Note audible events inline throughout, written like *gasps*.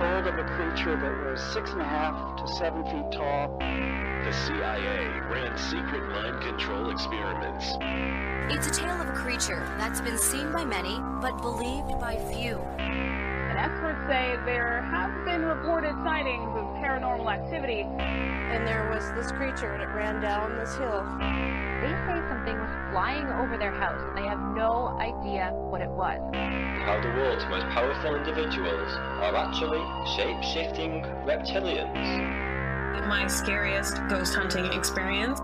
told of a creature that was six and a half to seven feet tall. The CIA ran secret mind control experiments. It's a tale of a creature that's been seen by many, but believed by few. And experts say there have been reported sightings of paranormal activity. And there was this creature and it ran down this hill. They say something was flying over their house and they have no idea what it was. How the world's most powerful individuals are actually shape shifting reptilians. My scariest ghost hunting experience.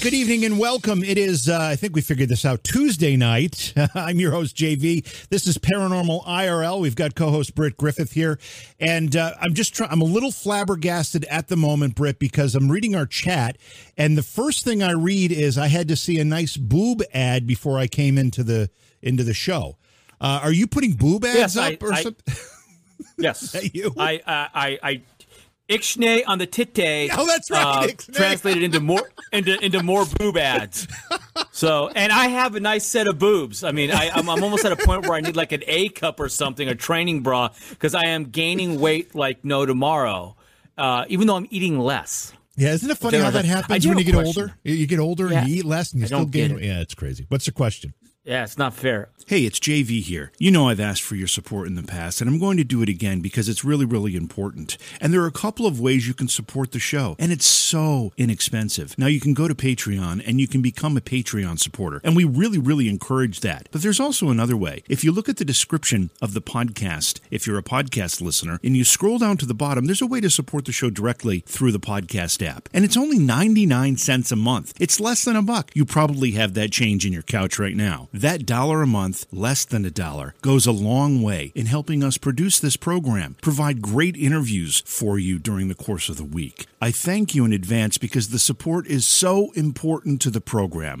Right, good evening and welcome. It is, uh, I think we figured this out, Tuesday night. *laughs* I'm your host, JV. This is Paranormal IRL. We've got co host Britt Griffith here. And uh, I'm just trying, I'm a little flabbergasted at the moment, Britt, because I'm reading our chat. And the first thing I read is I had to see a nice boob ad before I came into the into the show. Uh, are you putting boob ads Yes, up I- or I- something? *laughs* Yes, you? I, I, I, I Ixnay on the tite. *laughs* Oh, that's right, Uh, translated into more into into more boob ads. *laughs* So, and I have a nice set of boobs. I mean, I, I'm, I'm almost at a point where I need like an A cup or something, a training bra, because I am gaining weight like no tomorrow. Uh, even though I'm eating less. Yeah, isn't it funny how that happens when you get question. older? You get older Yeah. and you eat less and you I still gain. it. Yeah, it's crazy. What's the question? Yeah, it's not fair. Hey, it's JV here. You know I've asked for your support in the past, and I'm going to do it again because it's really, really important. And there are a couple of ways you can support the show, and it's so inexpensive. Now, you can go to Patreon and you can become a Patreon supporter, and we really, really encourage that. But there's also another way. If you look at the description of the podcast, if you're a podcast listener, and you scroll down to the bottom, there's a way to support the show directly through the podcast app. And it's only 99 cents a month. It's less than a buck. You probably have that change in your couch right now. That dollar a month, less than a dollar, goes a long way in helping us produce this program, provide great interviews for you during the course of the week. I thank you in advance because the support is so important to the program.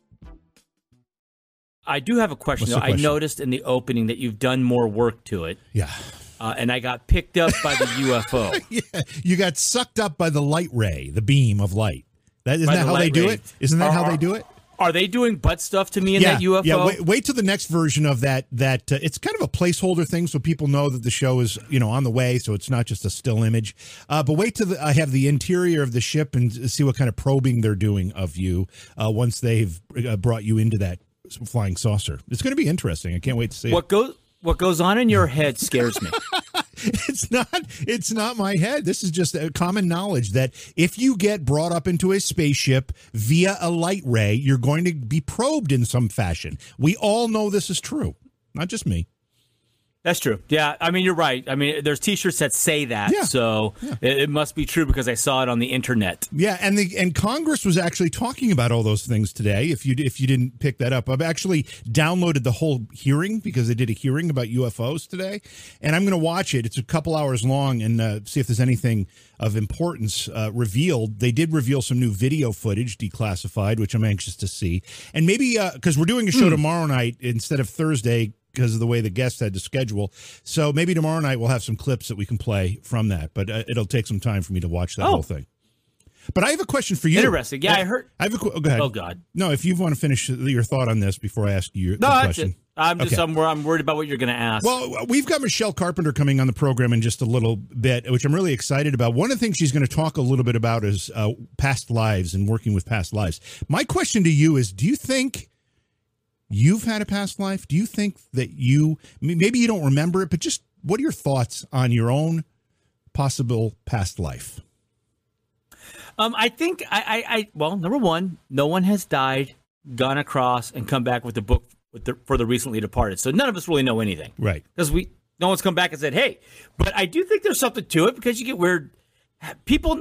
I do have a question. Though. the I noticed in the opening that you've done more work to it. Yeah. Uh, and I got picked up by the *laughs* UFO. yeah, you got sucked up by the light ray, the beam of light. That isn't By that the how they do ray. it? Isn't that Are- how they do it? Are they doing butt stuff to me in yeah, that UFO? yeah. Wait, wait till the next version of that. That uh, it's kind of a placeholder thing, so people know that the show is you know on the way, so it's not just a still image. Uh, but wait till the, I have the interior of the ship and see what kind of probing they're doing of you uh, once they've uh, brought you into that flying saucer. It's going to be interesting. I can't wait to see. it. What goes what goes on in your head scares me. *laughs* it's not it's not my head this is just a common knowledge that if you get brought up into a spaceship via a light ray you're going to be probed in some fashion we all know this is true not just me That's true. Yeah, I mean you're right. I mean there's T-shirts that say that, Yeah. so It, it must be true because I saw it on the internet. yeah and the and congress was actually talking about all those things today if you if you didn't pick that up i've actually downloaded the whole hearing because they did a hearing about ufos today and i'm going to watch it it's a couple hours long and uh, see if there's anything of importance uh, revealed they did reveal some new video footage declassified which i'm anxious to see and maybe because we're doing a show tomorrow night instead of thursday because of the way the guests had to schedule. So maybe tomorrow night we'll have some clips that we can play from that, but uh, it'll take some time for me to watch that Oh. whole thing. But I have a question for you. Interesting. Yeah, I heard- I have a. Oh, go ahead. Oh, God. No, if you want to finish your thought on this before I ask you your No, the question. it. I'm just Okay. I'm, I'm worried about what you're going to ask. Well, we've got Michelle Carpenter coming on the program in just a little bit, which I'm really excited about. One of the things she's going to talk a little bit about is uh, past lives and working with past lives. My question to you is do you think you've had a past life? Do you think that you, maybe you don't remember it, but just what are your thoughts on your own possible past life? Um, I think I, I, I, well, number one, no one has died gone across and come back with the book with the, for the recently departed. So none of us really know anything, Right. Because we no one's come back and said, "Hey," but I do think there's something to it because you get weird people.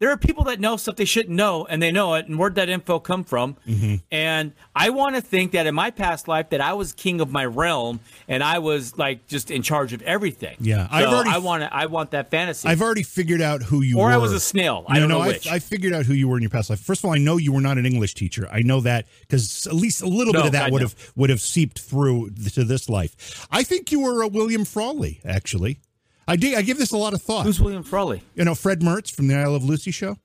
There are people that know stuff they shouldn't know, and they know it. And where'd that info come from? Mm-hmm. And I want to think that in my past life that I was king of my realm, and I was like just in charge of everything. Yeah, so I've already- I want to. I want that fantasy. I've already figured out who you were. Or were. I was a snail. I don't no, know I, which. I figured out who you were in your past life. First of all, I know you were not an English teacher. I know that because at least a little No, bit of that would no. have would have seeped through to this life. I think you were a William Frawley. Actually, I do. I give this a lot of thought. Who's William Frawley? You know, Fred Mertz from the I Love Lucy show.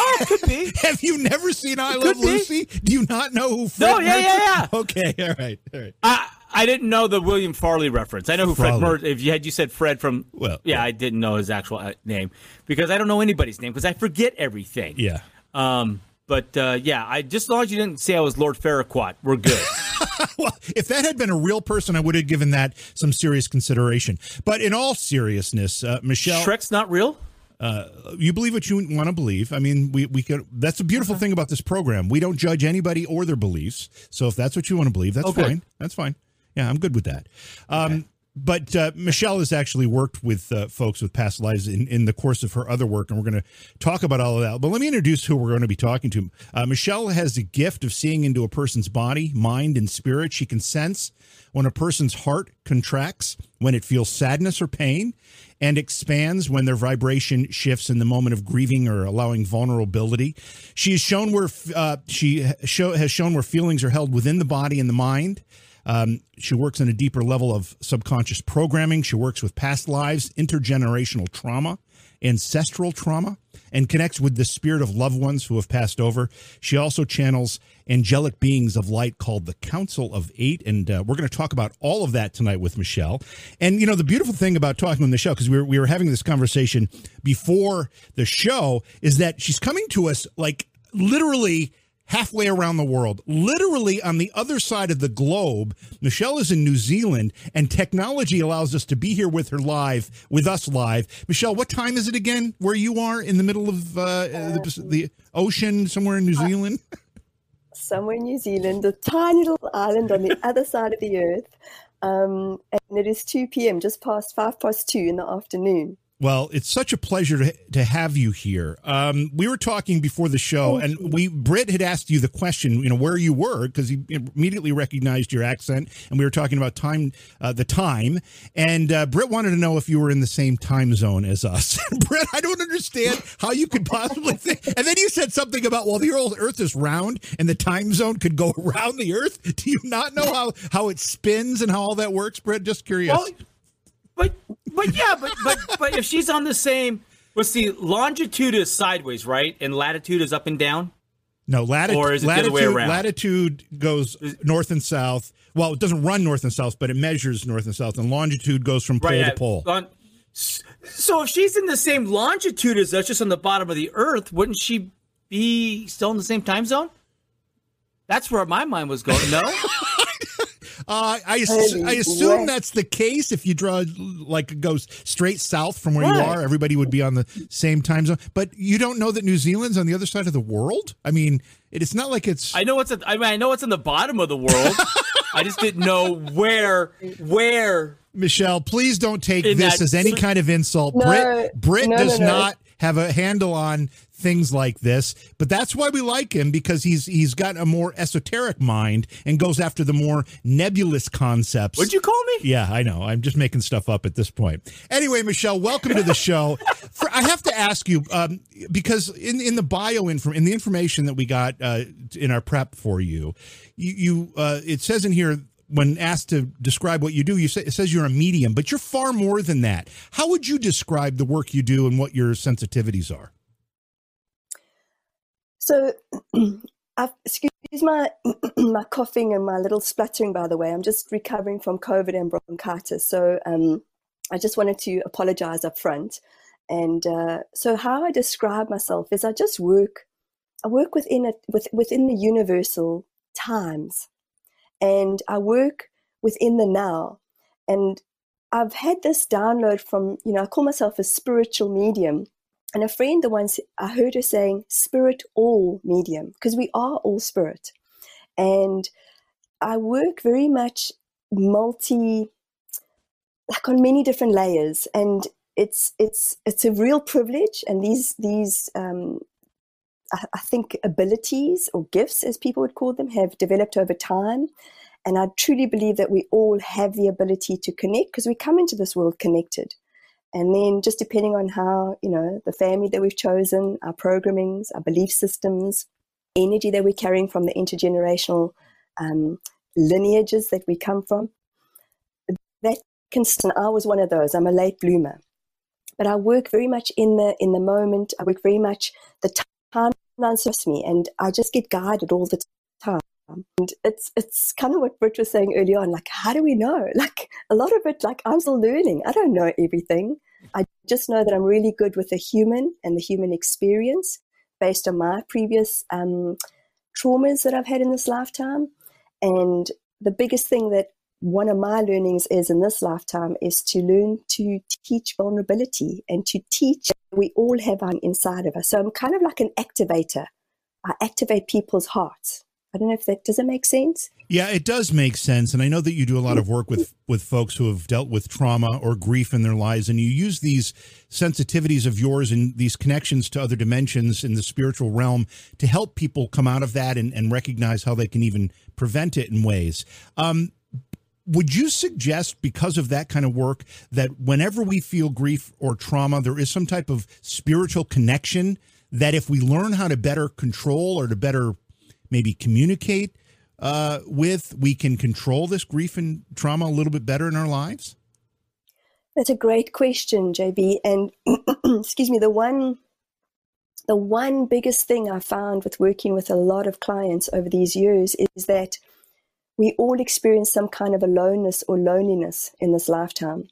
Oh, could be. *laughs* Have you never seen I It Love could be. Lucy? Do you not know who Fred No, yeah, Mertz yeah, yeah. *laughs* Okay, all right, all right. I I didn't know the William Farley reference. I know who Fred Mertz. If you had you said Fred from Well, yeah, I didn't know his actual uh, name because I don't know anybody's name because I forget everything. Yeah. Um. But uh, yeah, I just as long as you didn't say I was Lord Farquaad, we're good. *laughs* *laughs* well, if that had been a real person, I would have given that some serious consideration. But in all seriousness, uh, Michelle, Shrek's not real. Uh, you believe what you want to believe. I mean, we we could. That's a beautiful Uh-huh. thing about this program. We don't judge anybody or their beliefs. So if that's what you want to believe, that's Oh, good. fine. That's fine. Yeah, I'm good with that. Um, But uh, Michelle has actually worked with uh, folks with past lives in, in the course of her other work, and we're going to talk about all of that. But let me introduce who we're going to be talking to. Uh, Michelle has the gift of seeing into a person's body, mind, and spirit. She can sense when a person's heart contracts, when it feels sadness or pain, and expands when their vibration shifts in the moment of grieving or allowing vulnerability. She has shown where uh, she show, has shown where feelings are held within the body and the mind. Um, she works on a deeper level of subconscious programming. She works with past lives, intergenerational trauma, ancestral trauma, and connects with the spirit of loved ones who have passed over. She also channels angelic beings of light called the Council of Eight. And uh, we're going to talk about all of that tonight with Michelle. And, you know, the beautiful thing about talking with Michelle, because we were, we were having this conversation before the show, is that she's coming to us like literally halfway around the world, literally on the other side of the globe. Michelle is in New Zealand, and technology allows us to be here with her live, with us live. Michelle, what time is it again where you are in the middle of uh, the, the ocean somewhere in New Zealand? *laughs* Somewhere in New Zealand, a tiny little island on the *laughs* other side of the earth. Um, and it is 2 p.m., just past five past two in the afternoon. Well, it's such a pleasure to, to have you here. Um, we were talking before the show, and we Britt had asked you the question, you know, where you were, because he immediately recognized your accent, and we were talking about time, uh, the time, and uh, Britt wanted to know if you were in the same time zone as us. *laughs* Britt, I don't understand how you could possibly *laughs* think. And then you said something about, well, the old Earth is round, and the time zone could go *laughs* around the Earth. Do you not know how how it spins and how all that works, Britt? Just curious. Well, but but yeah, but but but if she's on the same, let's see, longitude is sideways, right, and latitude is up and down. No, latitude. Or is it the latitude, other way around? Latitude goes north and south. Well, it doesn't run north and south, but it measures north and south. And longitude goes from pole Right, to pole. On- so if she's in the same longitude as us, just on the bottom of the Earth, wouldn't she be still in the same time zone? That's where my mind was going. No. *laughs* Uh, I, ass- I assume that's the case. If you draw like it goes straight south from where you are, everybody would be on the same time zone. But you don't know that New Zealand's on the other side of the world. I mean, it, it's not like it's. I know what's at, I mean I know it's in the bottom of the world. I just didn't know where where Michelle, please don't take In this that- as any kind of insult. No, Britt, Britt no, does no, no. not have a handle on things like this, but that's why we like him because he's he's got a more esoteric mind and goes after the more nebulous concepts. What'd you call me? Yeah, I know. I'm just making stuff up at this point. Anyway, Michelle, welcome to the show. *laughs* For, I have to ask you um, because in in the bio inform in the information that we got uh, in our prep for you, you, you uh, it says in here when asked to describe what you do, you say it says you're a medium, but you're far more than that. How would you describe the work you do and what your sensitivities are? So, *clears throat* I've, excuse my *clears throat* my coughing and my little spluttering. By the way, I'm just recovering from COVID and bronchitis. So, um, I just wanted to apologize up front. And uh, so, how I describe myself is I just work. I work within a with, within the universal times, and I work within the now. And I've had this download from you know I call myself a spiritual medium And a friend the once I heard her saying, "Spirit all medium," because we are all spirit, and I work very much multi, like on many different layers, and it's it's it's a real privilege. And these these um, I, I think abilities or gifts, as people would call them, have developed over time. And I truly believe that we all have the ability to connect because we come into this world connected. And then just depending on how, you know, the family that we've chosen, our programmings, our belief systems, energy that we're carrying from the intergenerational um, lineages that we come from, that can, I was one of those. I'm a late bloomer. But I work very much in the in the moment. I work very much the timeline serves me and I just get guided all the time. And it's it's kind of what Britt was saying earlier on. Like, how do we know? *laughs* Like a lot of it, like I'm still learning. I don't know everything. I just know that I'm really good with the human and the human experience based on my previous um, traumas that I've had in this lifetime. And the biggest thing that one of my learnings is in this lifetime is to learn to teach vulnerability and to teach we all have on inside of us. So I'm kind of like an activator. I activate people's hearts. I don't know if that does it make sense. Yeah, it does make sense, and I know that you do a lot of work with with folks who have dealt with trauma or grief in their lives, and you use these sensitivities of yours and these connections to other dimensions in the spiritual realm to help people come out of that and, and recognize how they can even prevent it in ways. Um, would you suggest because of that kind of work that whenever we feel grief or trauma there is some type of spiritual connection that if we learn how to better control or to better maybe communicate uh, with, we can control this grief and trauma a little bit better in our lives? That's a great question, JB. And *clears throat* excuse me, the one the one biggest thing I found with working with a lot of clients over these years is that we all experience some kind of aloneness or loneliness in this lifetime.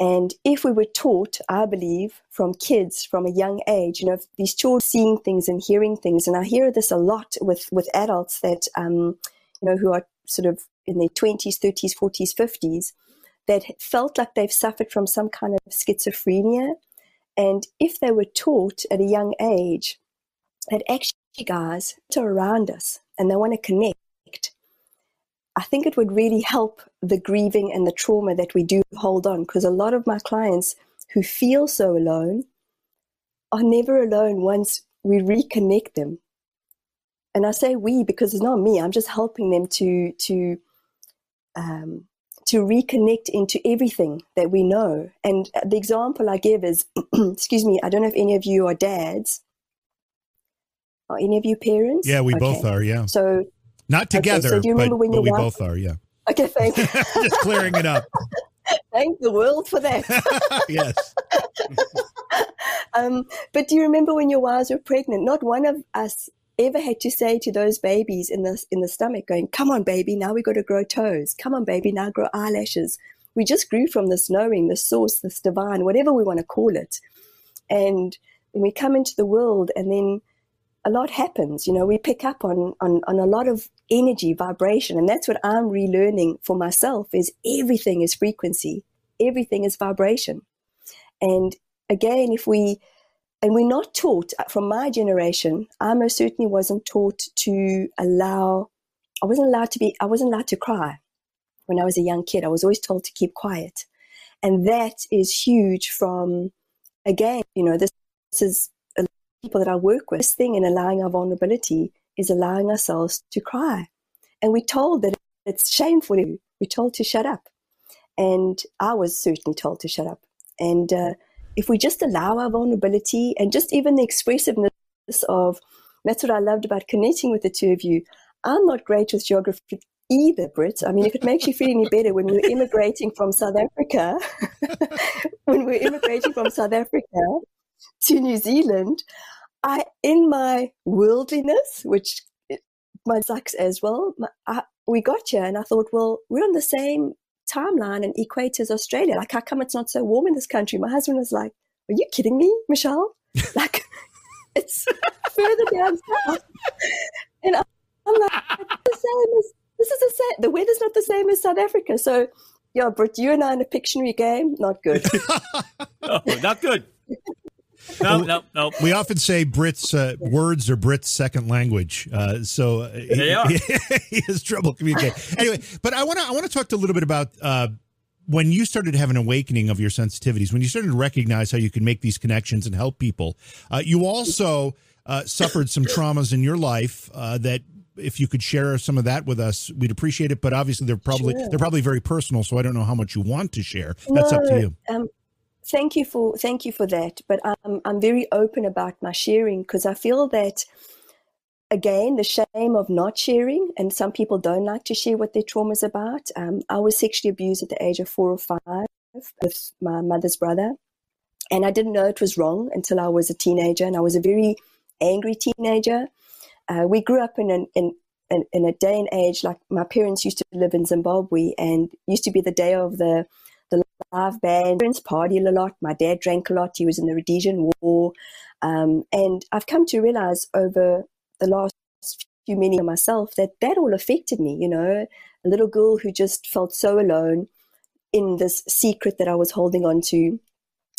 And if we were taught, I believe, from kids from a young age, you know, these children seeing things and hearing things, and I hear this a lot with with adults that, um, you know, who are sort of in their twenties, thirties, forties, fifties, that felt like they've suffered from some kind of schizophrenia, and if they were taught at a young age that actually, guys, are around us and they want to connect, I think it would really help the grieving and the trauma that we do hold on because a lot of my clients who feel so alone are never alone once we reconnect them. And I say we because it's not me. I'm just helping them to to um, to reconnect into everything that we know. And the example I give is, *clears throat* excuse me, I don't know if any of you are dads. Are any of you parents? Yeah, we okay. both are. Yeah. So not together, okay, so do you remember but, when you we both are, yeah. Okay, thank you. *laughs* Just clearing it up. *laughs* Thank the world for that. *laughs* yes. um, but do you remember when your wives were pregnant? Not one of us ever had to say to those babies in the in the stomach, going, "Come on, baby, now we got to grow toes. Come on, baby, now grow eyelashes." We just grew from this knowing, this source, this divine, whatever we want to call it. And when we come into the world, and then a lot happens. You know, we pick up on, on, on a lot of energy, vibration. And that's what I'm relearning for myself is everything is frequency. Everything is vibration. And again, if we, and we're not taught uh, from my generation, I most certainly wasn't taught to allow, I wasn't allowed to be, I wasn't allowed to cry when I was a young kid. I was always told to keep quiet. And that is huge from, again, you know, this, this is people that I work with, this thing in allowing our vulnerability is allowing ourselves to cry. And we're told that it's shameful. We're told to shut up. And I was certainly told to shut up. And uh, if we just allow our vulnerability and just even the expressiveness of, that's what I loved about connecting with the two of you. I'm not great with geography either, Britt. I mean, if it makes you feel any better, when we're immigrating from South Africa, *laughs* when we're immigrating from South Africa to New Zealand, I, in my worldliness, which eh, my sucks as well, my, I, we got here and I thought, well, we're on the same timeline and equator as Australia. Like, how come it's not so warm in this country? My husband was like, are you kidding me, Michelle? *laughs* like, it's further down south. And I'm like, the same as, this is the same, the weather's not the same as South Africa. So, yeah, but you and I in a Pictionary game, not good. *laughs* oh, not good. No, no, no. We often say Britt's uh, words are Britt's second language, uh, so uh, he, They are. *laughs* he has trouble communicating. anyway, but I want to I want to talk a little bit about uh, when you started to have an awakening of your sensitivities, when you started to recognize how you can make these connections and help people. Uh, you also uh, suffered some traumas in your life uh, that. If you could share some of that with us, we'd appreciate it. But obviously, they're probably Sure. they're probably very personal, so I don't know how much you want to share. That's up to you. Um, thank you for thank you for that. But I'm I'm very open about my sharing because I feel that again the shame of not sharing, and some people don't like to share what their trauma is about. Um, I was sexually abused at the age of four or five with my mother's brother, and I didn't know it was wrong until I was a teenager, and I was a very angry teenager. Uh, we grew up in an in, in, in a day and age like my parents used to live in Zimbabwe, and used to be the day of the the live band. Parents partied a lot. My dad drank a lot. He was in the Rhodesian War, um, and I've come to realize over the last few of myself that that all affected me. You know, a little girl who just felt so alone in this secret that I was holding on to.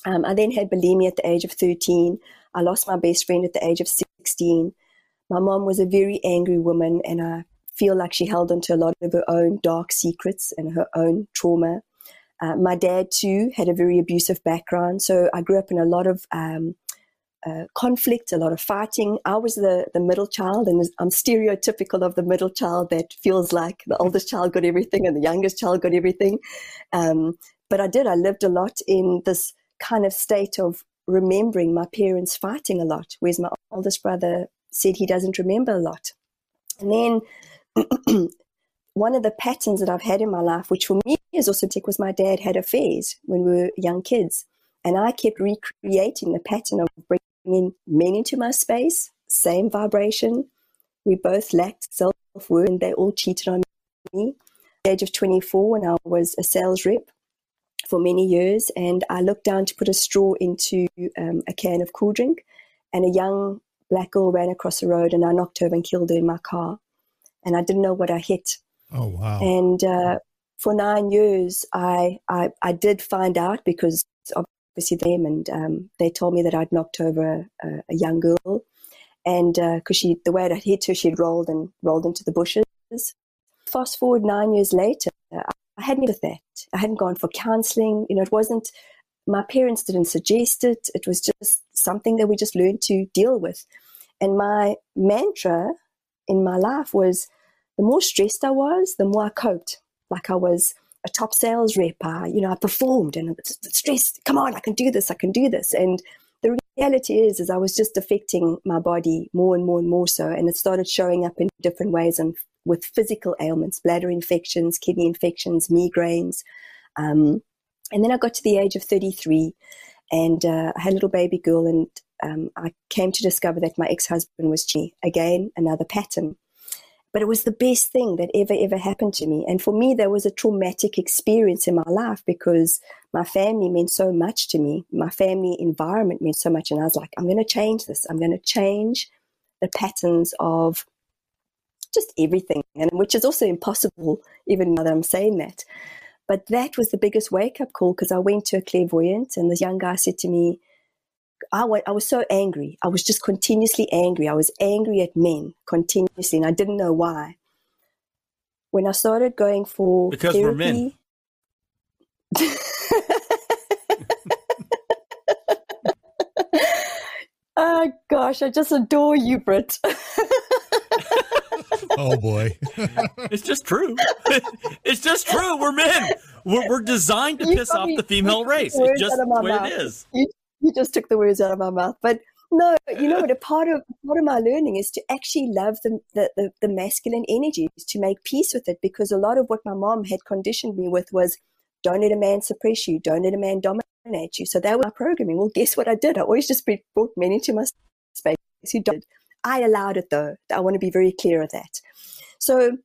Um, I then had bulimia at the age of 13. I lost my best friend at the age of 16. My mom was a very angry woman, and I feel like she held onto a lot of her own dark secrets and her own trauma. Uh, my dad, too, had a very abusive background. So I grew up in a lot of um, uh, conflict, a lot of fighting. I was the, the middle child, and I'm stereotypical of the middle child that feels like the oldest child got everything and the youngest child got everything. Um, but I did. I lived a lot in this kind of state of remembering my parents fighting a lot, whereas my oldest brother said he doesn't remember a lot. And then *clears throat* one of the patterns that I've had in my life, which for me is also tick, was my dad had affairs when we were young kids. And I kept recreating the pattern of bringing men into my space, same vibration. We both lacked self worth and they all cheated on me. At the age of 24, when I was a sales rep for many years, and I looked down to put a straw into um, a can of cool drink, and a young black girl ran across the road, and I knocked her and killed her in my car. And I didn't know what I hit. Oh wow! And uh, for nine years, I, I I did find out because obviously them, and um, they told me that I'd knocked over a, a young girl, and because she the way I'd hit her, she'd rolled and rolled into the bushes. Fast forward nine years later, I hadn't with that. I hadn't gone for counselling. You know, it wasn't. My parents didn't suggest it. It was just something that we just learned to deal with. And my mantra in my life was the more stressed I was, the more I coped. Like I was a top sales rep. I, you know, I performed and stressed. Come on, I can do this. I can do this. And the reality is, is I was just affecting my body more and more and more so, and it started showing up in different ways and with physical ailments, bladder infections, kidney infections, migraines. Um, and then I got to the age of 33, and uh, I had a little baby girl, and um, I came to discover that my ex-husband was cheating. Again, another pattern. But it was the best thing that ever, ever happened to me. And for me, that was a traumatic experience in my life because my family meant so much to me. My family environment meant so much. And I was like, I'm going to change this. I'm going to change the patterns of just everything, and which is also impossible, even now that I'm saying that. But that was the biggest wake up call because I went to a clairvoyant, and this young guy said to me, I, went, I was so angry. I was just continuously angry. I was angry at men continuously, and I didn't know why. When I started going for because therapy, we're men. *laughs* oh gosh, I just adore you, Britt. *laughs* oh boy, it's just true. *laughs* it's just true. We're men. We're, we're designed to You piss off probably the female race. It's just out of my the way mouth. it is. You, you just took the words out of my mouth. But no, you know what? A part of part of my learning is to actually love the, the, the, the masculine energies, to make peace with it, because a lot of what my mom had conditioned me with was don't let a man suppress you, don't let a man dominate you. So that was my programming. Well, guess what I did? I always just brought men into my space who did. I allowed it though. I want to be very clear of that. So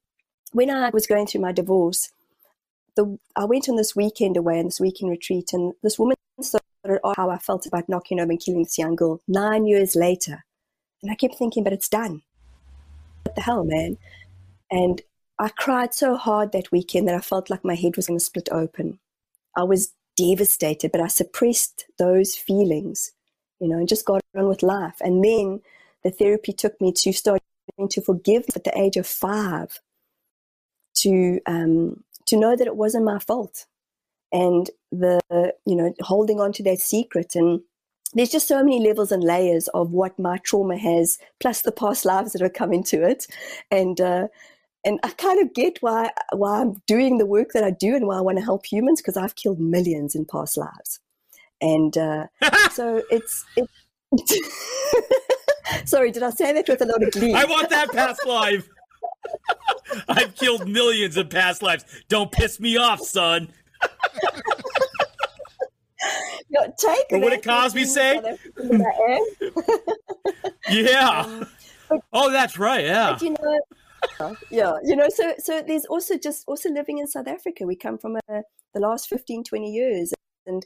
when I was going through my divorce, the, I went on this weekend away and this weekend retreat, and this woman how I felt about knocking over and killing this young girl nine years later. And I kept thinking, but it's done. What the hell, man? And I cried so hard that weekend that I felt like my head was going to split open. I was devastated, but I suppressed those feelings you know, and just got on with life. And then the therapy took me to starting to forgive at the age of five, to um, to know that it wasn't my fault, and the you know holding on to that secret and there's just so many levels and layers of what my trauma has, plus the past lives that are coming to it, and uh, and I kind of get why why I'm doing the work that I do and why I want to help humans because I've killed millions in past lives, and uh, *laughs* so it's it's. *laughs* Sorry, did I say that with a lot of glee? I want that past life. *laughs* I've killed millions in past lives. Don't piss me off, son. Take what did Cosby say? *laughs* yeah. Um, oh, that's right. Yeah. You know, yeah, you know, so so there's also just also living in South Africa. We come from a, the last 15, 20 years, and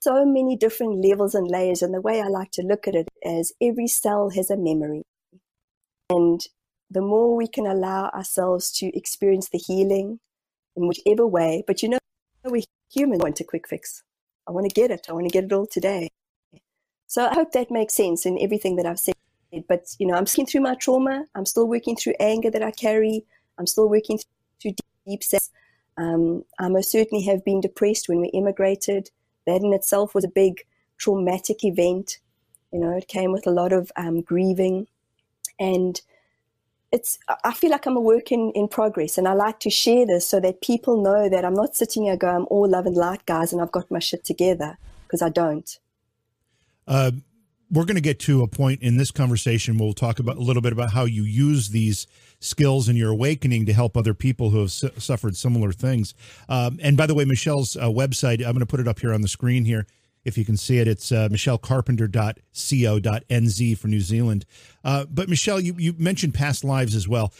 so many different levels and layers. And the way I like to look at it is every cell has a memory, and the more we can allow ourselves to experience the healing in whichever way, but you know, we humans want a quick fix. I want to get it. I want to get it all today. So I hope that makes sense in everything that I've said. But you know, I'm skin through my trauma. I'm still working through anger that I carry. I'm still working through deep sadness. Um, I most certainly have been depressed when we immigrated. That in itself was a big traumatic event. You know, it came with a lot of um, grieving, and it's I feel like I'm a work in, in progress and I like to share this so that people know that I'm not sitting here going, I'm all love and light guys and I've got my shit together because I don't. Uh, we're going to get to a point in this conversation we'll talk about a little bit about how you use these skills in your awakening to help other people who have su- suffered similar things. Um, and by the way, Michelle's uh, website, I'm going to put it up here on the screen here if you can see it. It's uh, michellecarpenter.co.nz for New Zealand. Uh, but Michelle, you, you mentioned past lives as well.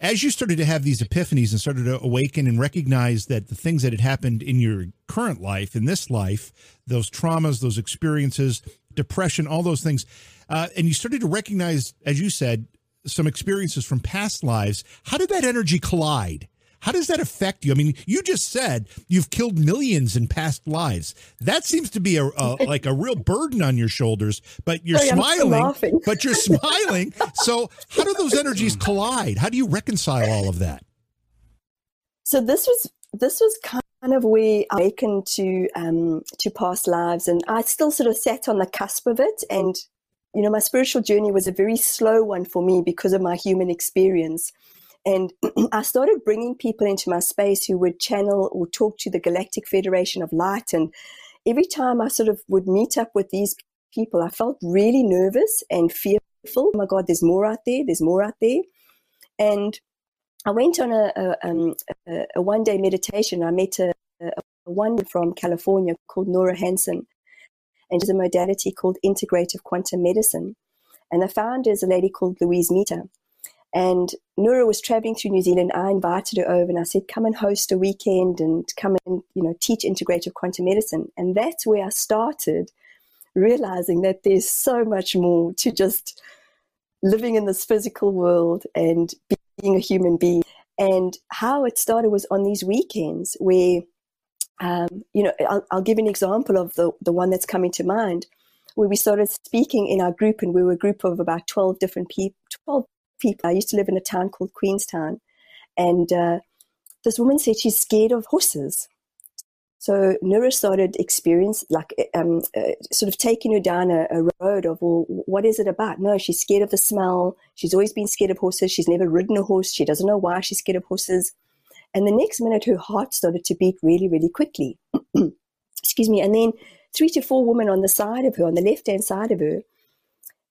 As you started to have these epiphanies and started to awaken and recognize that the things that had happened in your current life, in this life, those traumas, those experiences, depression, all those things, uh, and you started to recognize, as you said, some experiences from past lives, how did that energy collide? How does that affect you? I mean, you just said you've killed millions in past lives. That seems to be a, a *laughs* like a real burden on your shoulders, but you're smiling. But you're *laughs* smiling. So, how do those energies collide? How do you reconcile all of that? So this was this was kind of where I awakened to um, to past lives, and I still sort of sat on the cusp of it. And you know, my spiritual journey was a very slow one for me because of my human experience. And *clears throat* I started bringing people into my space who would channel or talk to the Galactic Federation of Light. And every time I sort of would meet up with these people, I felt really nervous and fearful. Oh my God, there's more out there, there's more out there. And I went on a, a, um, a, a one day meditation. I met a, one from California called Nora Hansen, and she's a modality called integrative quantum medicine. And the founder is a lady called Louise Meter. And Nura was traveling through New Zealand. I invited her over and I said, come and host a weekend and come and, you know, teach integrative quantum medicine. And that's where I started realizing that there's so much more to just living in this physical world and being a human being. And how it started was on these weekends where, um, you know, I'll, I'll give an example of the, the one that's coming to mind where we started speaking in our group and we were a group of about 12 different people, 12 people. I used to live in a town called Queenstown, and uh, this woman said she's scared of horses. So Nura started experience like um, uh, sort of taking her down a, a, road of well, what is it about? No, she's scared of the smell. She's always been scared of horses. She's never ridden a horse. She doesn't know why she's scared of horses. And the next minute, her heart started to beat really, really quickly. *clears throat* Excuse me. And then three to four women on the side of her, on the left hand side of her,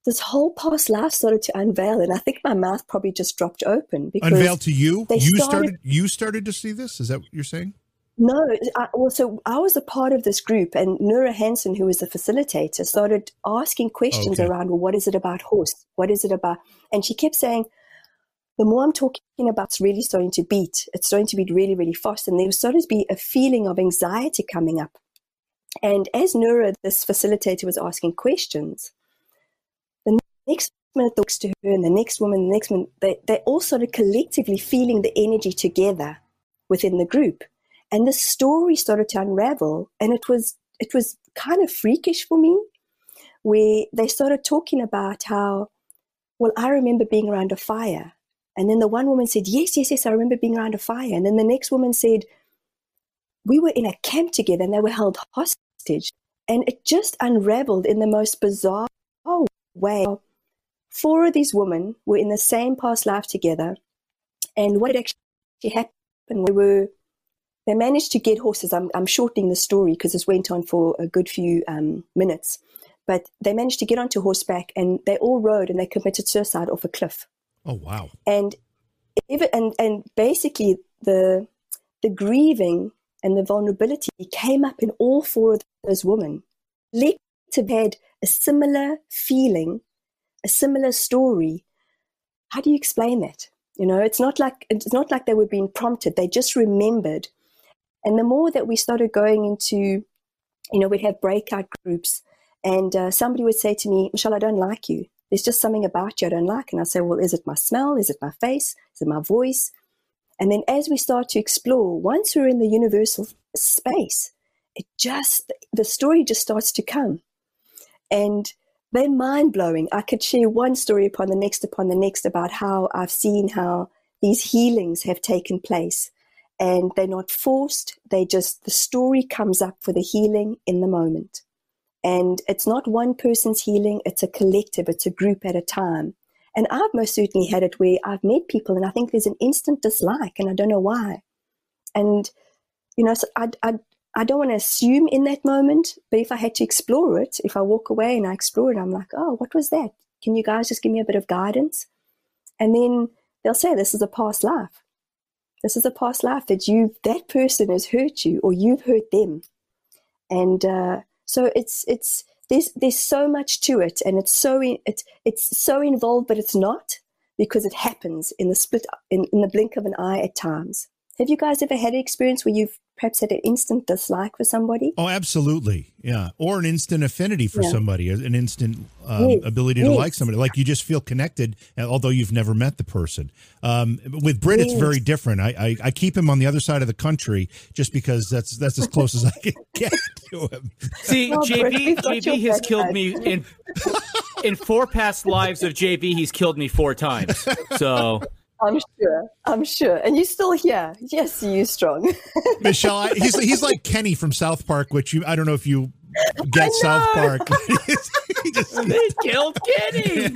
this whole past life started to unveil, and I think my mouth probably just dropped open. Because unveiled to you. You started, started, You started to see this. Is that what you're saying? No. I, well, so I was a part of this group, and Nura Hansen, who was the facilitator, started asking questions okay. around. Well, what is it about horse? What is it about? And she kept saying, the more I'm talking about, it's really starting to beat. It's starting to beat really, really fast, and there was starting to be a feeling of anxiety coming up. And as Nura, this facilitator, was asking questions next minute talks to her and the next woman, the next one, they, they all started collectively feeling the energy together within the group. And the story started to unravel and it was it was kind of freakish for me. where they started talking about how, well, I remember being around a fire. And then the one woman said, Yes, yes, yes, I remember being around a fire. And then the next woman said, We were in a camp together and they were held hostage. And it just unraveled in the most bizarre way. Four of these women were in the same past life together. And what had actually happened, they were they managed to get horses. I'm, I'm shortening the story because this went on for a good few um, minutes. But they managed to get onto horseback and they all rode and they committed suicide off a cliff. Oh wow! And even and and basically the the grieving and the vulnerability came up in all four of those women. Have had a similar feeling, a similar story. How do you explain that? You know, it's not like it's not like they were being prompted. They just remembered. And the more that we started going into, you know, we'd have breakout groups, and uh, somebody would say to me, "Michelle, I don't like you. There's just something about you I don't like." And I say, "Well, is it my smell? Is it my face? Is it my voice?" And then as we start to explore, once we're in the universal space, it just the story just starts to come and they're mind blowing. I could share one story upon the next upon the next about how I've seen how these healings have taken place. And they're not forced, they just, the story comes up for the healing in the moment. And it's not one person's healing, it's a collective, it's a group at a time. And I've most certainly had it where I've met people and I think there's an instant dislike and I don't know why. And, you know, so I, I, I don't want to assume in that moment, but if I had to explore it, if I walk away and I explore it, I'm like, oh, what was that? Can you guys just give me a bit of guidance? And then they'll say, this is a past life. This is a past life that you, that person has hurt you or you've hurt them. And uh, so it's, it's, there's, there's so much to it and it's so, it's, it's so involved, but it's not because it happens in the split, in, in the blink of an eye at times. Have you guys ever had an experience where you've perhaps had an instant dislike for somebody? Oh, absolutely. Yeah. Or an instant affinity for Yeah. somebody, an instant um, Yes, ability to yes. like somebody. Like you just feel connected, uh, although you've never met the person. Um, with Britt, it's very different. I, I, I keep him on the other side of the country just because that's that's as close as I can *laughs* get to him. See, Britt, JB, we've got your JB has killed guys. me in in four past lives of JB. He's killed me four times. So I'm sure. I'm sure. And you're still here. Yes, you're strong. *laughs* Michelle, I, he's he's like Kenny from South Park, which you I don't know if you get South Park. *laughs* He just- *laughs* they killed Kenny. Uh,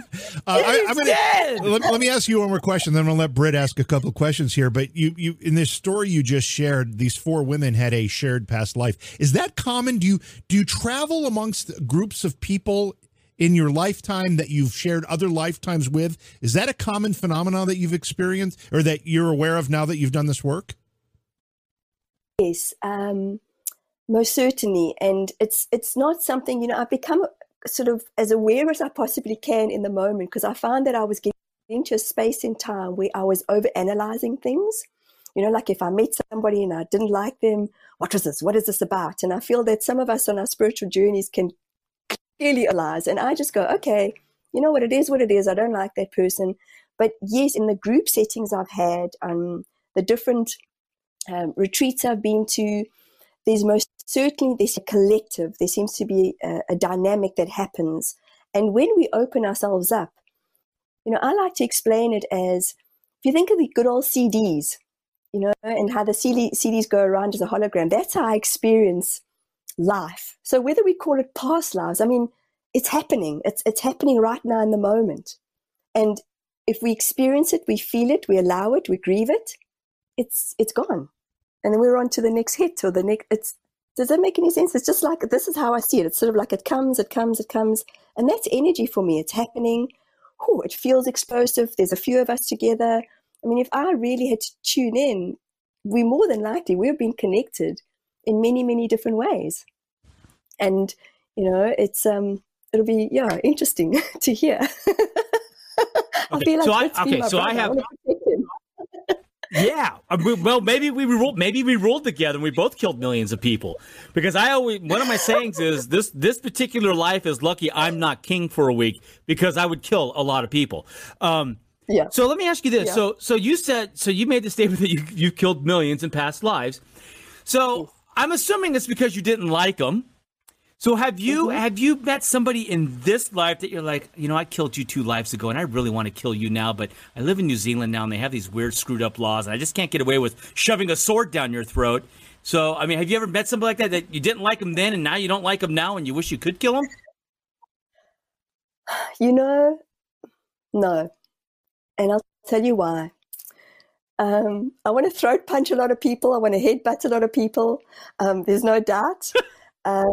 I, He's I'm gonna, dead. Let, let me ask you one more question, then I'm gonna let Britt ask a couple of questions here. But you, you, in this story you just shared, these four women had a shared past life. Is that common? Do you do you travel amongst groups of people in your lifetime that you've shared other lifetimes with? Is that a common phenomenon that you've experienced, or that you're aware of now that you've done this work? yes, um, most certainly. And it's it's not something, you know, I've become sort of as aware as I possibly can in the moment because I found that I was getting into a space in time where I was over analyzing things. You know, like if I met somebody and I didn't like them, what was this? What is this about? And I feel that some of us on our spiritual journeys can analyze. And I just go, okay, you know what, it is what it is. I don't like that person. But yes, in the group settings I've had, um, the different um, retreats I've been to, there's most certainly there's a collective. There seems to be a, a dynamic that happens. And when we open ourselves up, you know, I like to explain it as if you think of the good old CDs, you know, and how the CD, CDs go around as a hologram, that's how I experience life. So whether we call it past lives, I mean, it's happening. It's it's happening right now in the moment. And if we experience it, we feel it, we allow it, we grieve it, it's it's gone. And then we're on to the next hit or the next it's does that make any sense? It's just like this is how I see it. It's sort of like it comes, it comes, it comes. And that's energy for me. It's happening. Whew, it feels explosive. There's a few of us together. I mean, if I really had to tune in, we more than likely we've been connected in many, many different ways. And, you know, it's um it'll be yeah, interesting *laughs* to hear. *laughs* I Okay, feel like so I- okay, so I have- wanna protect him. *laughs* Yeah. Uh, Well, maybe we rolled. Maybe we rolled together and we both killed millions of people. Because I always one of my sayings is this: this particular life is lucky I'm not king for a week because I would kill a lot of people. Um, yeah. So let me ask you this: Yeah. so so you said so you made the statement that you you killed millions in past lives. So I'm assuming it's because you didn't like them. So have you mm-hmm. have you met somebody in this life that you're like, you know, I killed you two lives ago, and I really want to kill you now, but I live in New Zealand now, and they have these weird screwed up laws, and I just can't get away with shoving a sword down your throat. So, I mean, have you ever met somebody like that that you didn't like them then, and now you don't like them now, and you wish you could kill them? *sighs* You know, no, and I'll tell you why. Um, I want to throat punch a lot of people. I want to headbutt a lot of people. Um, there's no doubt. uh,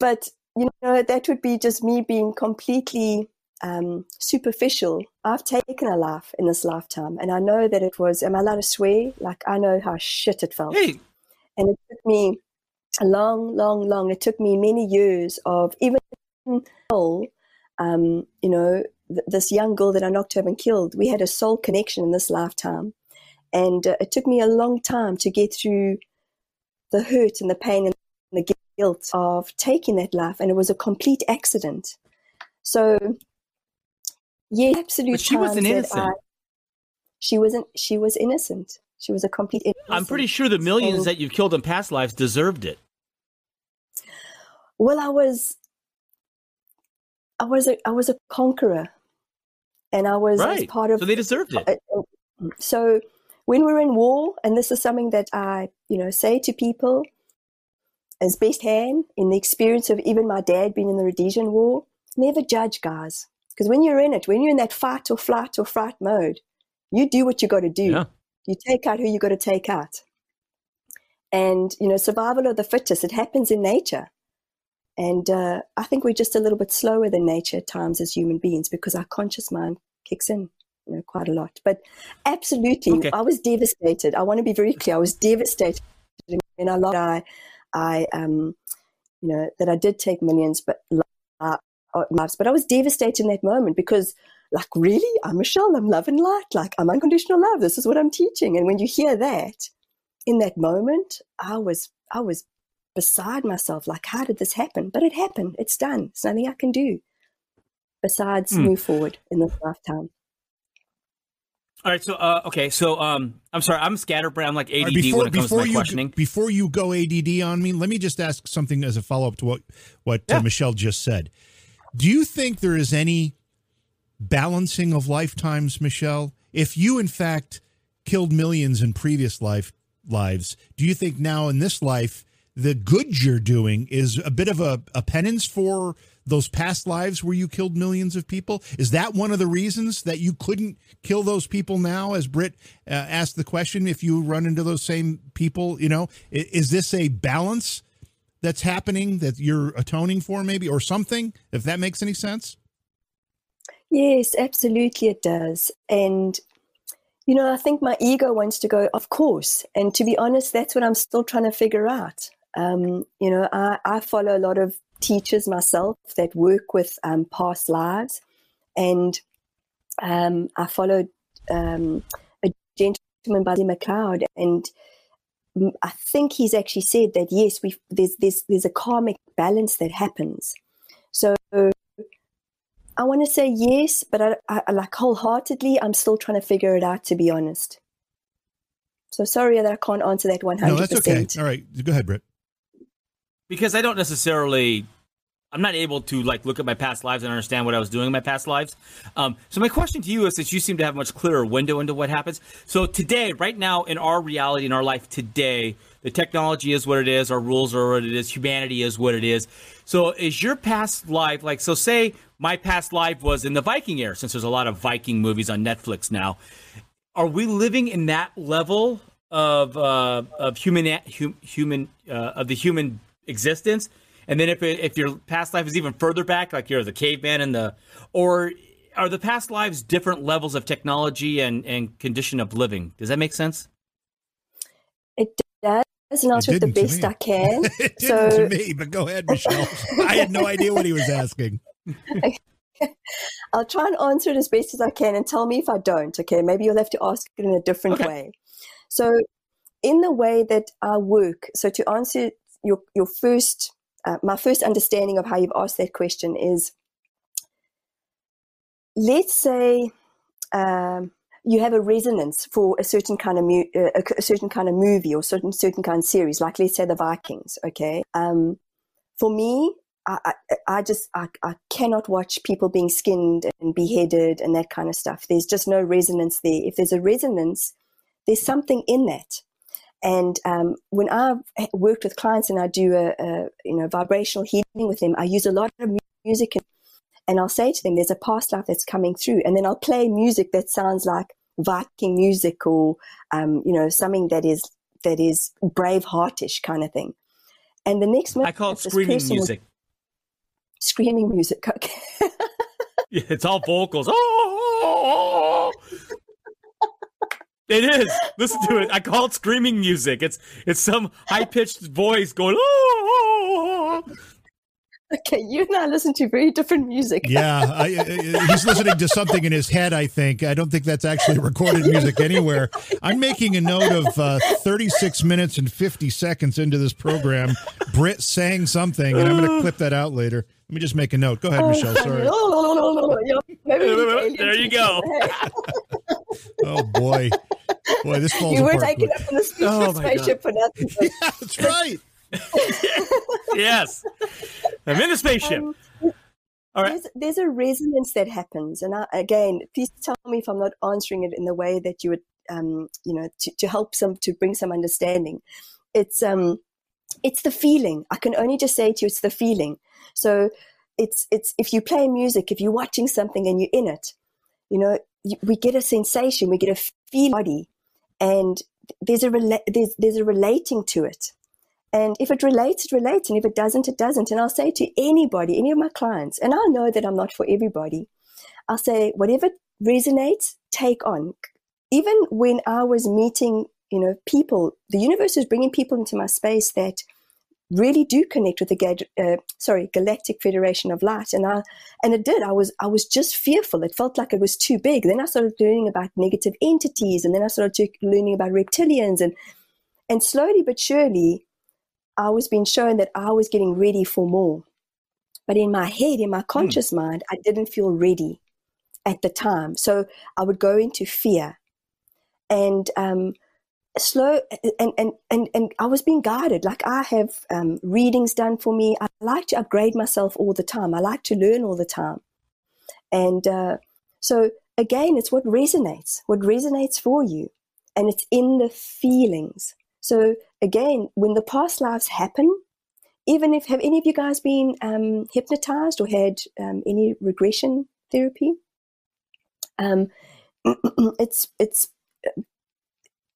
but you know that would be just me being completely um, superficial. I've taken a life in this lifetime, and I know that it was. Am I allowed to swear? Like I know how shit it felt, hey. and it took me a long, long, long. It took me many years of even, um, you know, th- this young girl that I knocked over and killed. We had a soul connection in this lifetime, and uh, it took me a long time to get through the hurt and the pain and the guilt of taking that life, and it was a complete accident. So, yeah, absolutely. But she wasn't innocent. I, she wasn't. She was innocent. She was a complete. Innocent. I'm pretty sure the millions and, that you've killed in past lives deserved it. Well, I was. I was a I was a conqueror, and I was right. part of. So they deserved it. Uh, so when we're in war, and this is something that I, you know, say to people, as best hand in the experience of even my dad being in the Rhodesian War, never judge guys. Because when you're in it, when you're in that fight or flight or fright mode, you do what you got to do. Yeah. You take out who you got to take out. And, you know, survival of the fittest, it happens in nature. And uh, I think we're just a little bit slower than nature at times as human beings because our conscious mind kicks in you know, quite a lot. But absolutely, okay. I was devastated. I want to be very clear. I was devastated. And I lot. I I, um, you know, that I did take millions, but uh, lives. But I was devastated in that moment because, like, really, I'm Michelle. I'm love and light. Like, I'm unconditional love. This is what I'm teaching. And when you hear that, in that moment, I was, I was beside myself. Like, how did this happen? But it happened. It's done. There's nothing I can do besides mm. move forward in this lifetime. All right, so uh, okay, so um, I'm sorry, I'm scatterbrained. I'm like ADD right, before, when it comes to my you, questioning. Before you go ADD on me, let me just ask something as a follow up to what what uh, yeah. uh, Michelle just said. Do you think there is any balancing of lifetimes, Michelle? If you in fact killed millions in previous life lives, do you think now in this life the good you're doing is a bit of a, a penance for those past lives where you killed millions of people? Is that one of the reasons that you couldn't kill those people now? As Britt uh, asked the question, if you run into those same people, you know, is this a balance that's happening that you're atoning for, maybe, or something? If that makes any sense. Yes, absolutely, it does. And you know, I think my ego wants to go, of course. And to be honest, that's what I'm still trying to figure out. Um, you know, I, I follow a lot of teachers myself that work with um, past lives, and um, I followed um, a gentleman by the McLeod, and I think he's actually said that yes, we there's there's there's a karmic balance that happens. So I want to say yes, but I, I, like wholeheartedly, I'm still trying to figure it out. To be honest. So sorry that I can't answer that 100%. No, that's okay. All right, go ahead, Britt because I don't necessarily I'm not able to like look at my past lives and understand what I was doing in my past lives. Um, so my question to you is, since you seem to have a much clearer window into what happens, so today, right now, in our reality, in our life today, the technology is what it is, our rules are what it is, humanity is what it is. So is your past life like? So say my past life was in the Viking era, since there's a lot of Viking movies on Netflix now. Are we living in that level of uh, of human human uh, of the human existence. And then if it, if your past life is even further back, like you're the caveman and the, or are the past lives different levels of technology and, and condition of living? Does that make sense? It does, and I'll do the best I can. *laughs* it so... didn't to me, but go ahead, Michelle. *laughs* I had no idea what he was asking. *laughs* I'll try and answer it as best as I can and tell me if I don't. Okay, maybe you'll have to ask it in a different okay. way. So, in the way that I work, so to answer your your first uh, my first understanding of how you've asked that question is let's say um, you have a resonance for a certain kind of mu- uh, a certain kind of movie or certain certain kind of series like let's say the vikings okay um, for me I, I, I just I, I cannot watch people being skinned and beheaded and that kind of stuff. There's just no resonance there. If there's a resonance, there's something in that. And um, when I've worked with clients and I do a, a, you know vibrational healing with them, I use a lot of music and, and I'll say to them, "There's a past life that's coming through," and then I'll play music that sounds like Viking music or um, you know something that is that is brave heartish kind of thing. And the next moment, I call it screaming music. Screaming music. Okay. *laughs* yeah, it's all vocals. *laughs* Oh, it is. Listen to it. I call it screaming music. It's it's some high pitched voice going. Oh. Okay, you and I listen to very different music. yeah, I, I, he's listening to something in his head. I think. I don't think that's actually recorded music anywhere. I'm making a note of uh, 36 minutes and 50 seconds into this program. Britt sang something, and I'm going to clip that out later. Let me just make a note. Go ahead, Michelle. Sorry. *laughs* there you go. *laughs* oh boy, boy, this falls You were apart. taken up in the speech Oh, my spaceship for nothing. yeah, *laughs* that's right. *laughs* yes, I'm in the spaceship. Um, All right. There's, there's a resonance that happens, and I, again, please tell me if I'm not answering it in the way that you would, um, you know, to, to help some to bring some understanding. It's um, it's the feeling. I can only just say to you, it's the feeling. So it's it's if you play music, if you're watching something and you're in it, you know, we get a sensation, we get a feel body, and there's a rela- there's there's a relating to it. And if it relates, it relates. And if it doesn't, it doesn't. And I'll say to anybody, any of my clients, and I know that I'm not for everybody, I'll say, whatever resonates, take on. Even when I was meeting, you know, people, the universe is bringing people into my space that really do connect with the uh, sorry Galactic Federation of Light, and I and it did. I was I was just fearful. It felt like it was too big. Then I started learning about negative entities, and then I started learning about reptilians, and and slowly but surely, I was being shown that I was getting ready for more. But in my head, in my conscious mm. mind, I didn't feel ready at the time. So I would go into fear. And um, slow and, and and and I was being guided. Like I have um, readings done for me. I like to upgrade myself all the time. I like to learn all the time. And uh, so again, it's what resonates, what resonates for you, and it's in the feelings. So again, when the past lives happen, even if have any of you guys been um, hypnotized or had um, any regression therapy, um, *clears throat* it's it's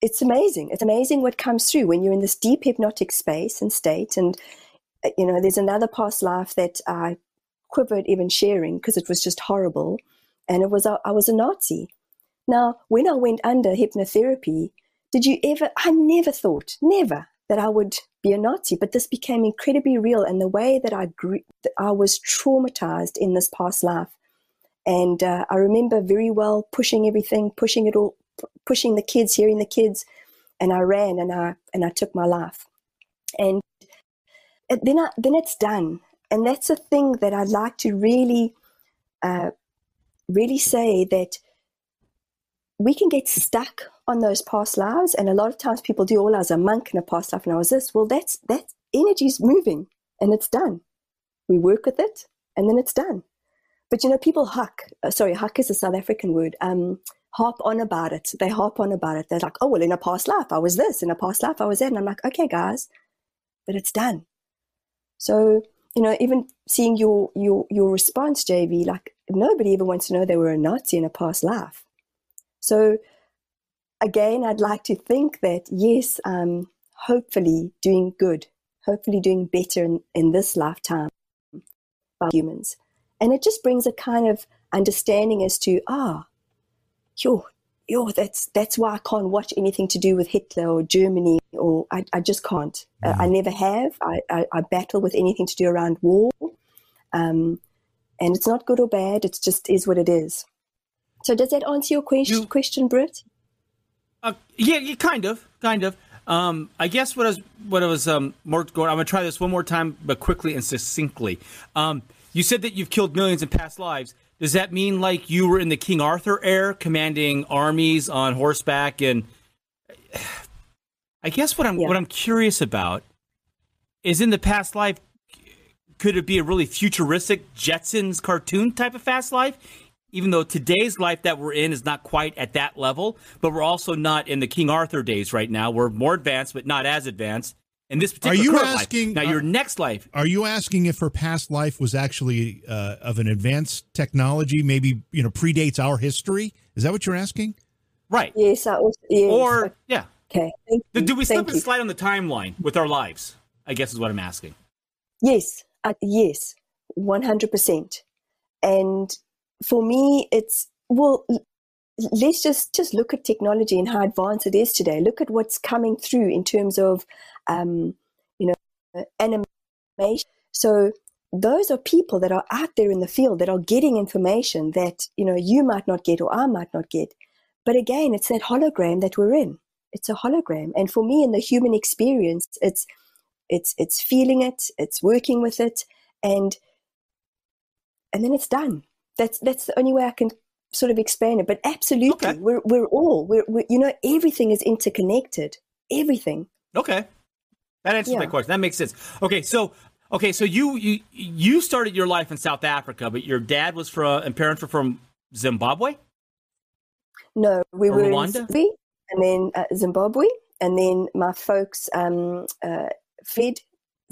it's amazing. It's amazing what comes through when you're in this deep hypnotic space and state. And uh, you know, there's another past life that I quivered even sharing because it was just horrible, and it was I was a Nazi. Now, when I went under hypnotherapy, did you ever? I never thought, never that I would be a Nazi, but this became incredibly real. And the way that I grew, that I was traumatized in this past life, and uh, I remember very well pushing everything, pushing it all, p- pushing the kids, hearing the kids, and I ran and I and I took my life, and then I, then it's done. And that's a thing that I'd like to really, uh, really say that we can get stuck on those past lives. And a lot of times people do, all oh, I was a monk in a past life and I was this. Well, that's, that energy's moving and it's done. We work with it and then it's done. But you know, people huck, uh, sorry, huck is a South African word, um, harp on about it. They harp on about it. They're like, oh, well, in a past life, I was this. In a past life, I was that. And I'm like, okay, guys, but it's done. So, you know, even seeing your, your, your response, JV, like nobody ever wants to know they were a Nazi in a past life. So, again, I'd like to think that, yes, um, hopefully doing good, hopefully doing better in, in this lifetime by humans. And it just brings a kind of understanding as to, ah, yo, yo, that's, that's why I can't watch anything to do with Hitler or Germany, or I, I just can't. Uh, I never have. I, I, I, battle with anything to do around war. Um, and it's not good or bad, it just is what it is. So does that answer your question, you, question Britt? Uh, yeah, yeah, kind of, kind of. Um, I guess what I was, what I was um, more going. I'm gonna try this one more time, but quickly and succinctly. Um, you said that you've killed millions in past lives. Does that mean like you were in the King Arthur era, commanding armies on horseback? And I guess what I'm yeah. what I'm curious about is in the past life, could it be a really futuristic Jetsons cartoon type of fast life? Even though today's life that we're in is not quite at that level, but we're also not in the King Arthur days right now. We're more advanced, but not as advanced. In this particular Are you asking- life. now your next life? Are you asking if her past life was actually uh, of an advanced technology, maybe you know predates our history? Is that what you're asking? Right. Yes, I also, yes. Or yeah. Okay. Thank Do- you. Do we slip Thank and you. slide on the timeline with our lives? I guess is what I'm asking. Yes, uh, yes, one hundred percent. And for me, it's well. Let's just just look at technology and how advanced it is today. Look at what's coming through in terms of, um, you know, animation. So those are people that are out there in the field that are getting information that you know you might not get or I might not get. But again, it's that hologram that we're in. It's a hologram, and for me, in the human experience, it's it's it's feeling it it's working with it and and then it's done that's that's the only way i can sort of explain it but absolutely we're we're all we're, we're you know everything is interconnected everything Okay. That answers my question. That makes sense. Okay, so okay, so you you you started your life in South Africa, but your dad was from and parents were from Zimbabwe. no we Or were Rwanda? in zimbabwe and then uh, zimbabwe and then my folks um uh, fled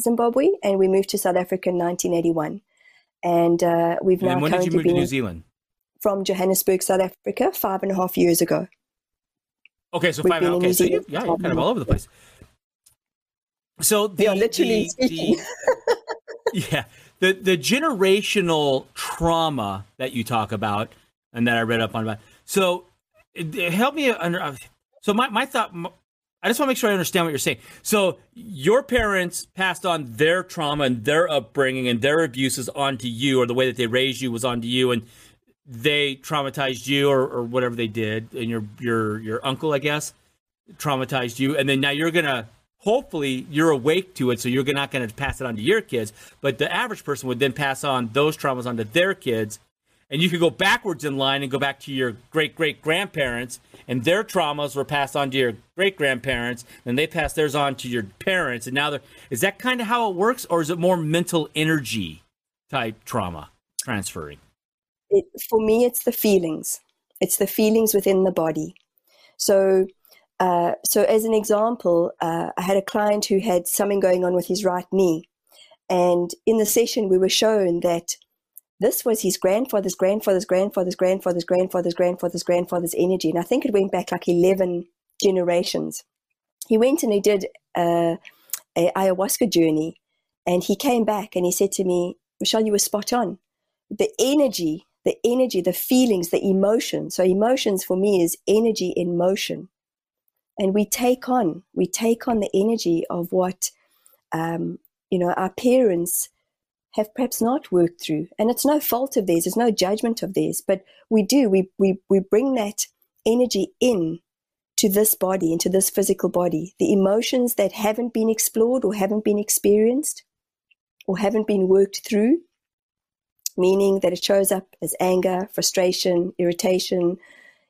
zimbabwe and we moved to south africa in 1981 and uh, we've And now then when did you move to New Zealand? from johannesburg south africa five and a half years ago Okay, so We've five. Okay, so you, yeah, you're kind of all over the place. So the, Yeah, literally the, speaking. the- *laughs* yeah, the the generational trauma that you talk about and that I read up on about. So it- it help me under. uh, So my my thought. I just want to make sure I understand what you're saying. So your parents passed on their trauma and their upbringing and their abuses onto you, or the way that they raised you was onto you, and they traumatized you, or, or whatever they did, and your your your uncle, I guess, traumatized you, and then now you're gonna hopefully you're awake to it, so you're not gonna pass it on to your kids. But the average person would then pass on those traumas onto their kids, and you could go backwards in line and go back to your great great grandparents, and their traumas were passed on to your great grandparents, and they passed theirs on to your parents, and now they're is that kind of how it works, or is it more mental energy type trauma transferring? it, for me, it's the feelings. It's the feelings within the body. So, uh, so as an example, uh, I had a client who had something going on with his right knee, and in the session, we were shown that this was his grandfather's grandfather's grandfather's grandfather's grandfather's grandfather's grandfather's energy, and I think it went back like eleven generations. He went and he did uh, a ayahuasca journey, and he came back and he said to me, "Michelle, you were spot on." the energy, the energy, the feelings, the emotion. So emotions for me is energy in motion. And we take on, we take on the energy of what, um, you know, our parents have perhaps not worked through. And it's no fault of theirs, there's no judgment of theirs, but we do, we, we, we bring that energy in to this body, into this physical body. The emotions that haven't been explored or haven't been experienced or haven't been worked through meaning that it shows up as anger, frustration, irritation.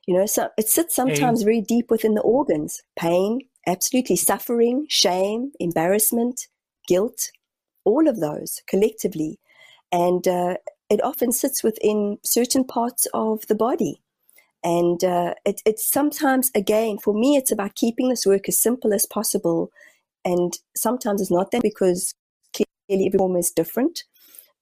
You know, so it sits sometimes very deep within the organs. Pain, absolutely. Suffering, shame, embarrassment, guilt, all of those collectively. And uh, it often sits within certain parts of the body. And uh, it, it's sometimes, again, for me, it's about keeping this work as simple as possible. And sometimes it's not that because clearly every form is different.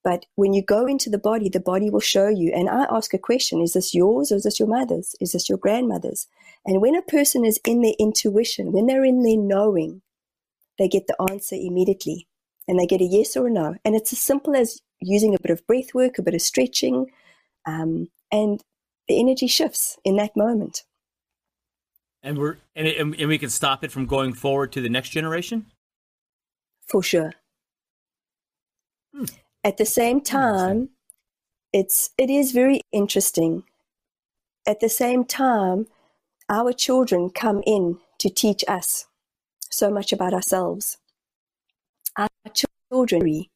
But when you go into the body, the body will show you. And I ask a question Is this yours or is this your mother's? Is this your grandmother's? And when a person is in their intuition, when they're in their knowing, they get the answer immediately. And they get a yes or a no. And it's as simple as using a bit of breath work, a bit of stretching, um, and the energy shifts in that moment. And we're and, it, and we can stop it from going forward to the next generation. For sure. At the same time, it's it is very interesting. At the same time, our children come in to teach us so much about ourselves. Our children, you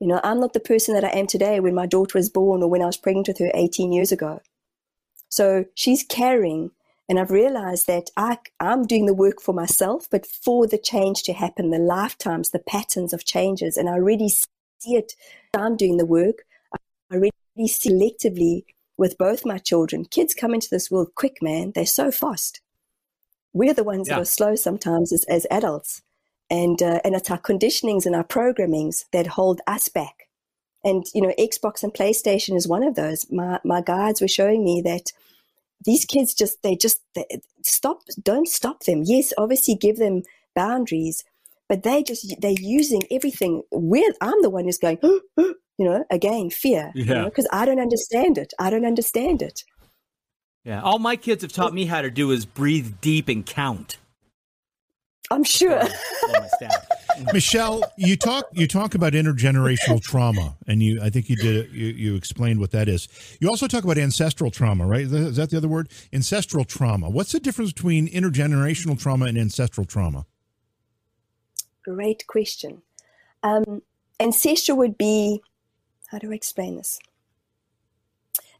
know, I'm not the person that I am today when my daughter was born or when I was pregnant with her 18 years ago. So she's carrying, and I've realized that I, I'm doing the work for myself, but for the change to happen, the lifetimes, the patterns of changes, and I already see it. I'm doing the work. I really selectively with both my children. Kids come into this world quick, man. They're so fast. We're the ones yeah. that are slow sometimes as, as adults. And, uh, and it's our conditionings and our programmings that hold us back. And, you know, Xbox and PlayStation is one of those. My, my guides were showing me that these kids just, they just they, stop, don't stop them. Yes, obviously give them boundaries, but they just, they're using everything. We're, I'm the one who's going, *gasps* you know, again, fear. Yeah. Because you know, I don't understand it. I don't understand it. Yeah. All my kids have taught me how to do is breathe deep and count. I'm sure. *laughs* Michelle, you talk you talk about intergenerational *laughs* trauma, and you I think you did you, you explained what that is. You also talk about ancestral trauma, right? Is that the other word? Ancestral trauma. What's the difference between intergenerational trauma and ancestral trauma? Great question. Um, ancestral would be how do I explain this?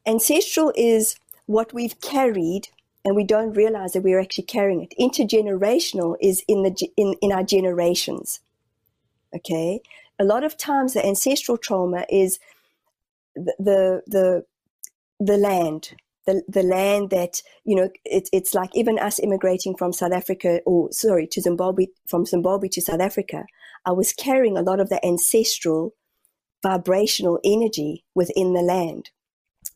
Ancestral is what we've carried and we don't realize that we're actually carrying it. Intergenerational is in the in, in our generations. Okay, a lot of times the ancestral trauma is the the the, the land. The, the land that you know it, it's like even us immigrating from South Africa or sorry to Zimbabwe from Zimbabwe to South Africa I was carrying a lot of the ancestral vibrational energy within the land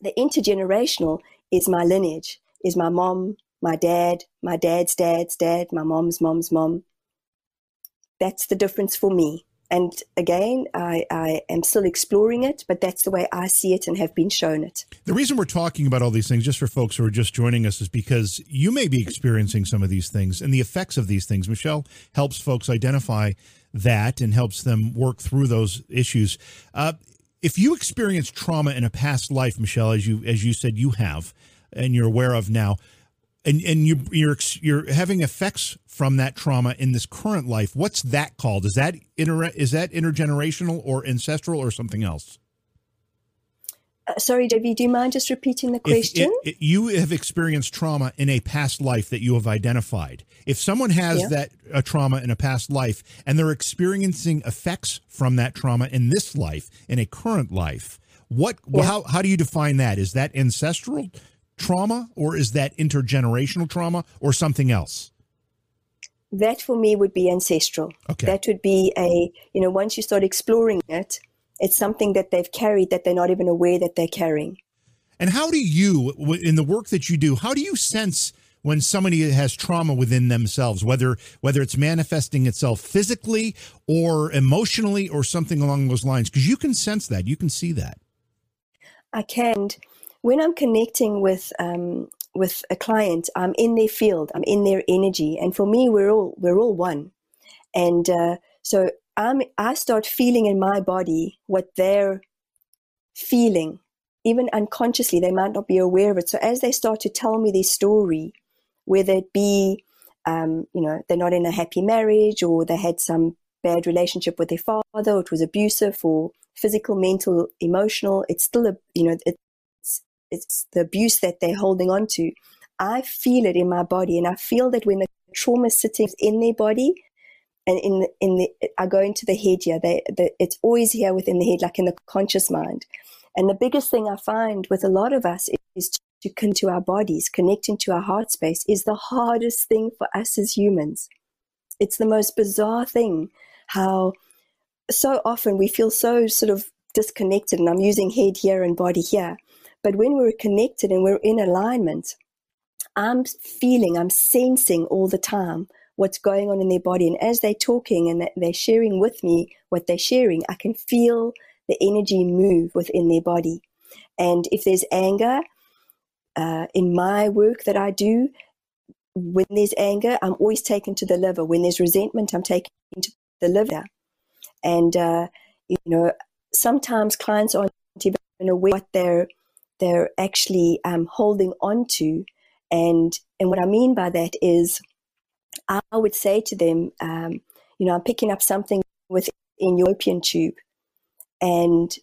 the intergenerational is my lineage is my mom, my dad, my dad's dad's dad, my mom's mom's mom. That's the difference for me. And again, I, I, am still exploring it, but that's the way I see it and have been shown it. The reason we're talking about all these things, just for folks who are just joining us, is because you may be experiencing some of these things and the effects of these things. Michelle helps folks identify that and helps them work through those issues. Uh, if you experienced trauma in a past life, Michelle, as you as you said you have, and you're aware of now, and and you you're you're having effects from that trauma in this current life. What's that called? Is that inter is that intergenerational or ancestral or something else? Uh, sorry, Debbie, do you mind just repeating the question? It, it, you have experienced trauma in a past life that you have identified. If someone has yeah. that a trauma in a past life and they're experiencing effects from that trauma in this life, in a current life, what yeah. how how do you define that? Is that ancestral trauma or is that intergenerational trauma or something else? That for me would be ancestral. Okay. That would be a, you know, once you start exploring it, it's something that they've carried that they're not even aware that they're carrying. And how do you, in the work that you do, how do you sense when somebody has trauma within themselves, whether whether it's manifesting itself physically or emotionally or something along those lines? Because you can sense that, you can see that. I can when I'm connecting with um, with a client, I'm in their field, I'm in their energy, and for me, we're all we're all one. And uh, so I'm I start feeling in my body what they're feeling, even unconsciously. They might not be aware of it. So as they start to tell me their story, whether it be um, you know they're not in a happy marriage or they had some bad relationship with their father, it was abusive or physical, mental, emotional. It's still a you know it, it's the abuse that they're holding on to. I feel it in my body, and I feel that when the trauma is sitting in their body, and in the, in the, I go into the head here. They, the, it's always here within the head, like in the conscious mind. And the biggest thing I find with a lot of us is to, to connect to our bodies, connecting to our heart space is the hardest thing for us as humans. It's the most bizarre thing how so often we feel so sort of disconnected, and I'm using head here and body here. But when we're connected and we're in alignment, I'm feeling, I'm sensing all the time what's going on in their body. And as they're talking and they're sharing with me what they're sharing, I can feel the energy move within their body. And if there's anger uh, in my work that I do, when there's anger, I'm always taken to the liver. When there's resentment, I'm taken to the liver. And, uh, you know, sometimes clients aren't even aware what they're they're actually um, holding on to. And, and what I mean by that is, I would say to them, um, you know, I'm picking up something within your opium tube. And,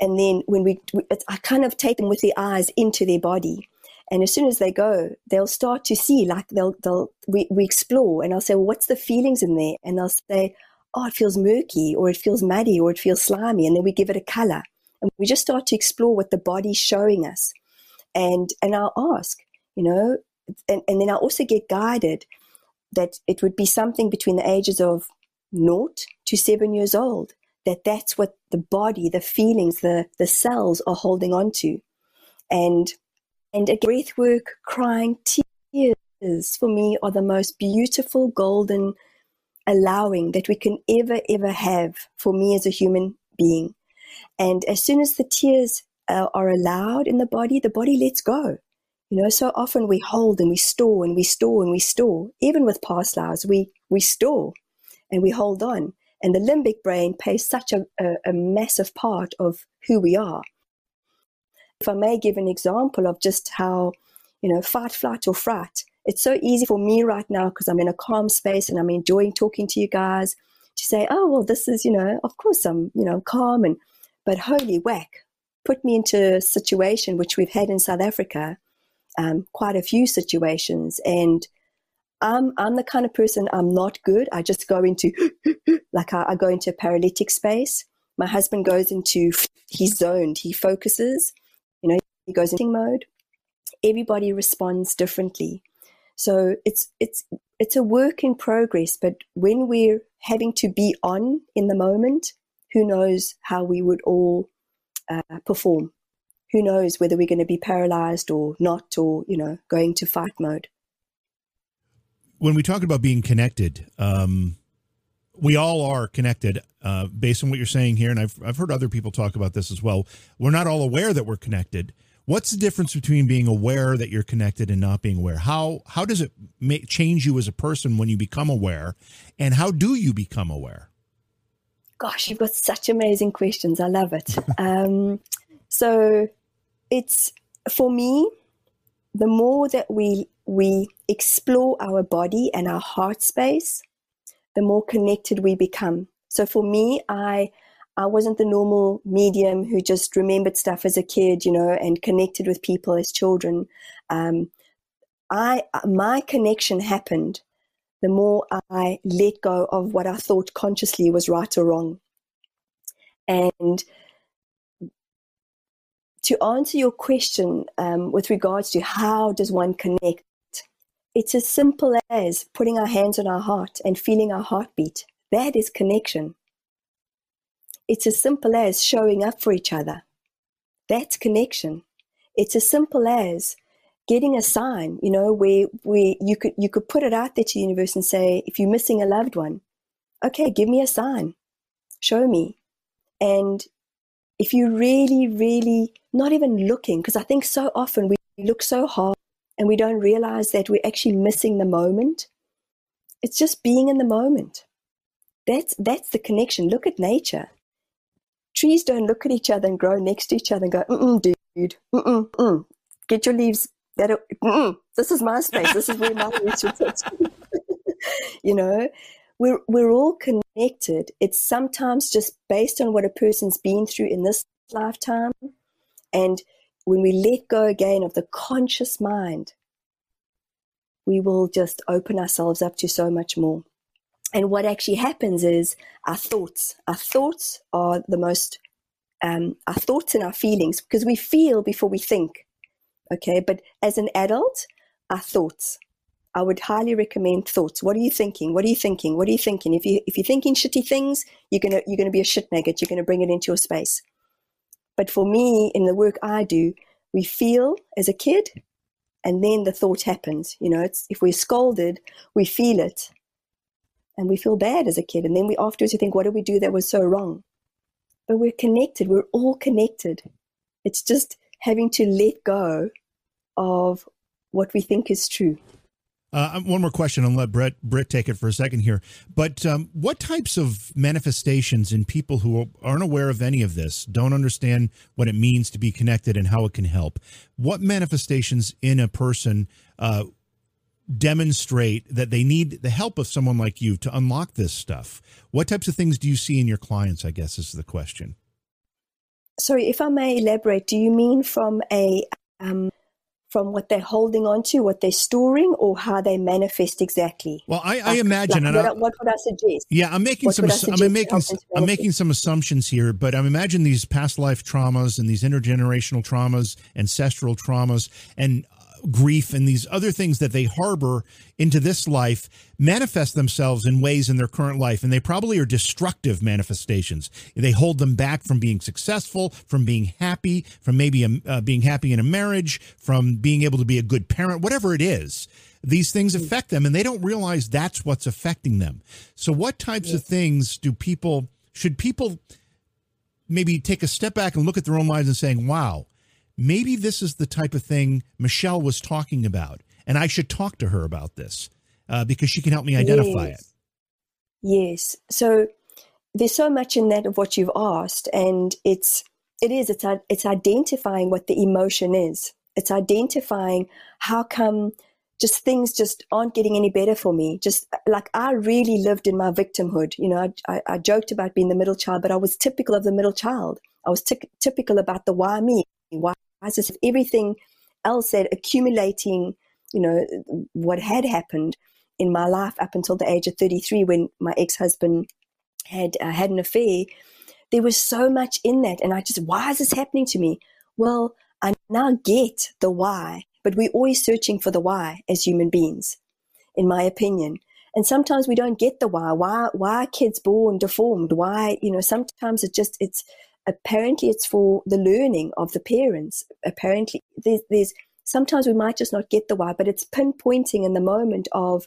and then when we, we, I kind of take them with the eyes into their body. And as soon as they go, they'll start to see, like they'll, they'll, we, we explore and I'll say, well, what's the feelings in there? And they'll say, oh, it feels murky or it feels muddy or it feels slimy. And then we give it a color. And we just start to explore what the body's showing us. And, and I'll ask, you know, and, and then I also get guided that it would be something between the ages of naught to seven years old, that that's what the body, the feelings, the, the cells are holding on to. And, and a breath work, crying, tears for me are the most beautiful golden allowing that we can ever, ever have for me as a human being. And as soon as the tears uh, are allowed in the body, the body lets go. You know, so often we hold and we store and we store and we store. Even with past lives, we, we store and we hold on. And the limbic brain plays such a, a, a massive part of who we are. If I may give an example of just how, you know, fight, flight, or fright, it's so easy for me right now because I'm in a calm space and I'm enjoying talking to you guys to say, oh, well, this is, you know, of course I'm, you know, calm and, but holy whack, put me into a situation which we've had in South Africa, um, quite a few situations. And I'm, I'm the kind of person, I'm not good. I just go into, *gasps* like I, I go into a paralytic space. My husband goes into, he's zoned, he focuses, you know, he goes into mode. Everybody responds differently. So it's it's it's a work in progress, but when we're having to be on in the moment, who knows how we would all uh, perform? Who knows whether we're going to be paralyzed or not, or you know, going to fight mode. When we talk about being connected, um, we all are connected uh, based on what you're saying here, and I've I've heard other people talk about this as well. We're not all aware that we're connected, What's the difference between being aware that you're connected and not being aware? How how does it make, change you as a person when you become aware, and how do you become aware? Gosh, you've got such amazing questions. I love it. *laughs* um, so it's for me, the more that we we explore our body and our heart space, the more connected we become. So for me, I I wasn't the normal medium who just remembered stuff as a kid, you know, and connected with people as children. Um, I my connection happened the more I let go of what I thought consciously was right or wrong. And to answer your question um, with regards to how does one connect, it's as simple as putting our hands on our heart and feeling our heartbeat. That is connection. It's as simple as showing up for each other. That's connection. It's as simple as getting a sign, you know, where where you could you could put it out there to the universe and say, if you're missing a loved one, okay, give me a sign. Show me. And if you really, really not even looking, because I think so often we look so hard and we don't realize that we're actually missing the moment. It's just being in the moment. That's that's the connection. Look at nature trees don't look at each other and grow next to each other and go, mm dude, mm mm, get your leaves. Better, mm this is my space. This is where my *laughs* should sit. *laughs* you know, we're we're all connected. It's sometimes just based on what a person's been through in this lifetime, and when we let go again of the conscious mind, we will just open ourselves up to so much more. And what actually happens is our thoughts. Our thoughts are the most, um, our thoughts and our feelings, because we feel before we think. Okay, but as an adult, our thoughts. I would highly recommend thoughts. What are you thinking? What are you thinking? What are you thinking? If you if you're thinking shitty things, you're gonna you're gonna be a shit maggot. You're gonna bring it into your space. But for me, in the work I do, we feel as a kid, and then the thought happens. You know, it's if we're scolded, we feel it, and we feel bad as a kid. And then we afterwards we think, what did we do that was so wrong? But we're connected. We're all connected. It's just having to let go of what we think is true. Uh, one more question, and let Brett Britt take it for a second here. But um, what types of manifestations in people who aren't aware of any of this, don't understand what it means to be connected and how it can help? What manifestations in a person uh, demonstrate that they need the help of someone like you to unlock this stuff? What types of things do you see in your clients? I guess is the question. Sorry, if I may elaborate, do you mean from a um, from what they're holding on to, what they're storing, or how they manifest exactly. Well, I, I imagine, like, and what, I, what would I suggest? Yeah, I'm making What some. I'm making. I'm making some assumptions here, but I'm imagining these past life traumas and these intergenerational traumas, ancestral traumas, and grief, and these other things that they harbor into this life manifest themselves in ways in their current life, and they probably are destructive manifestations. They hold them back from being successful, from being happy, from maybe um, uh, being happy in a marriage, from being able to be a good parent, whatever it is these things affect them and they don't realize that's what's affecting them. So what types of things do people should people maybe take a step back and look at their own lives and saying, "Wow, maybe this is the type of thing Michelle was talking about and I should talk to her about this uh, because she can help me identify yes. it." Yes. So there's so much in that of what you've asked, and it's it is it's it's identifying what the emotion is. It's identifying how come just things just aren't getting any better for me. Just like I really lived in my victimhood. You know, I, I, I joked about being the middle child, but I was typical of the middle child. I was ty- typical about the why me, why is this everything else that accumulating. You know what had happened in my life up until the age of 33 when my ex-husband had uh, had an affair there was so much in that and i just why is this happening to me? Well i now get the why but we're always searching for the why as human beings in my opinion. And sometimes we don't get the why. Why why are kids born deformed? Why you know sometimes it just it's apparently it's for the learning of the parents apparently there's, there's sometimes we might just not get the why but it's pinpointing in the moment of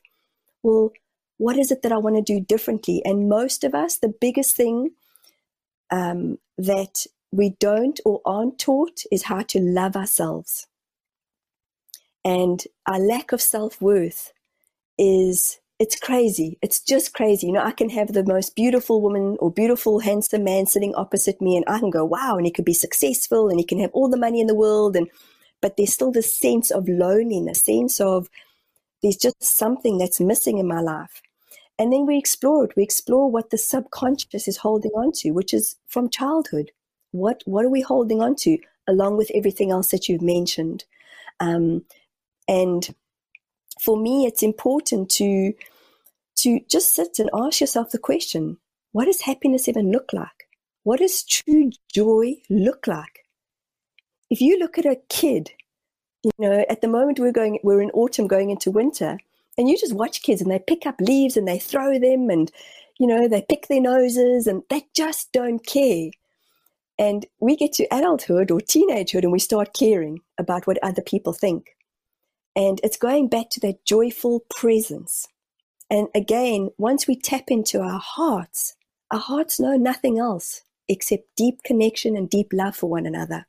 well, what is it that I want to do differently? And most of us, the biggest thing um, that we don't or aren't taught is how to love ourselves. And our lack of self worth is, it's crazy. It's just crazy. You know, I can have the most beautiful woman or beautiful, handsome man sitting opposite me, and I can go, wow, and he could be successful and he can have all the money in the world. And, but there's still this sense of loneliness, sense of, there's just something that's missing in my life. And then we explore it. We explore what the subconscious is holding on to, which is from childhood. What what are we holding on to, along with everything else that you've mentioned? Um, and for me, it's important to to just sit and ask yourself the question: What does happiness even look like? What does true joy look like? If you look at a kid you know at the moment we're going we're in autumn going into winter and you just watch kids and they pick up leaves and they throw them and you know they pick their noses and they just don't care and we get to adulthood or teenagehood and we start caring about what other people think and it's going back to that joyful presence and again once we tap into our hearts our hearts know nothing else except deep connection and deep love for one another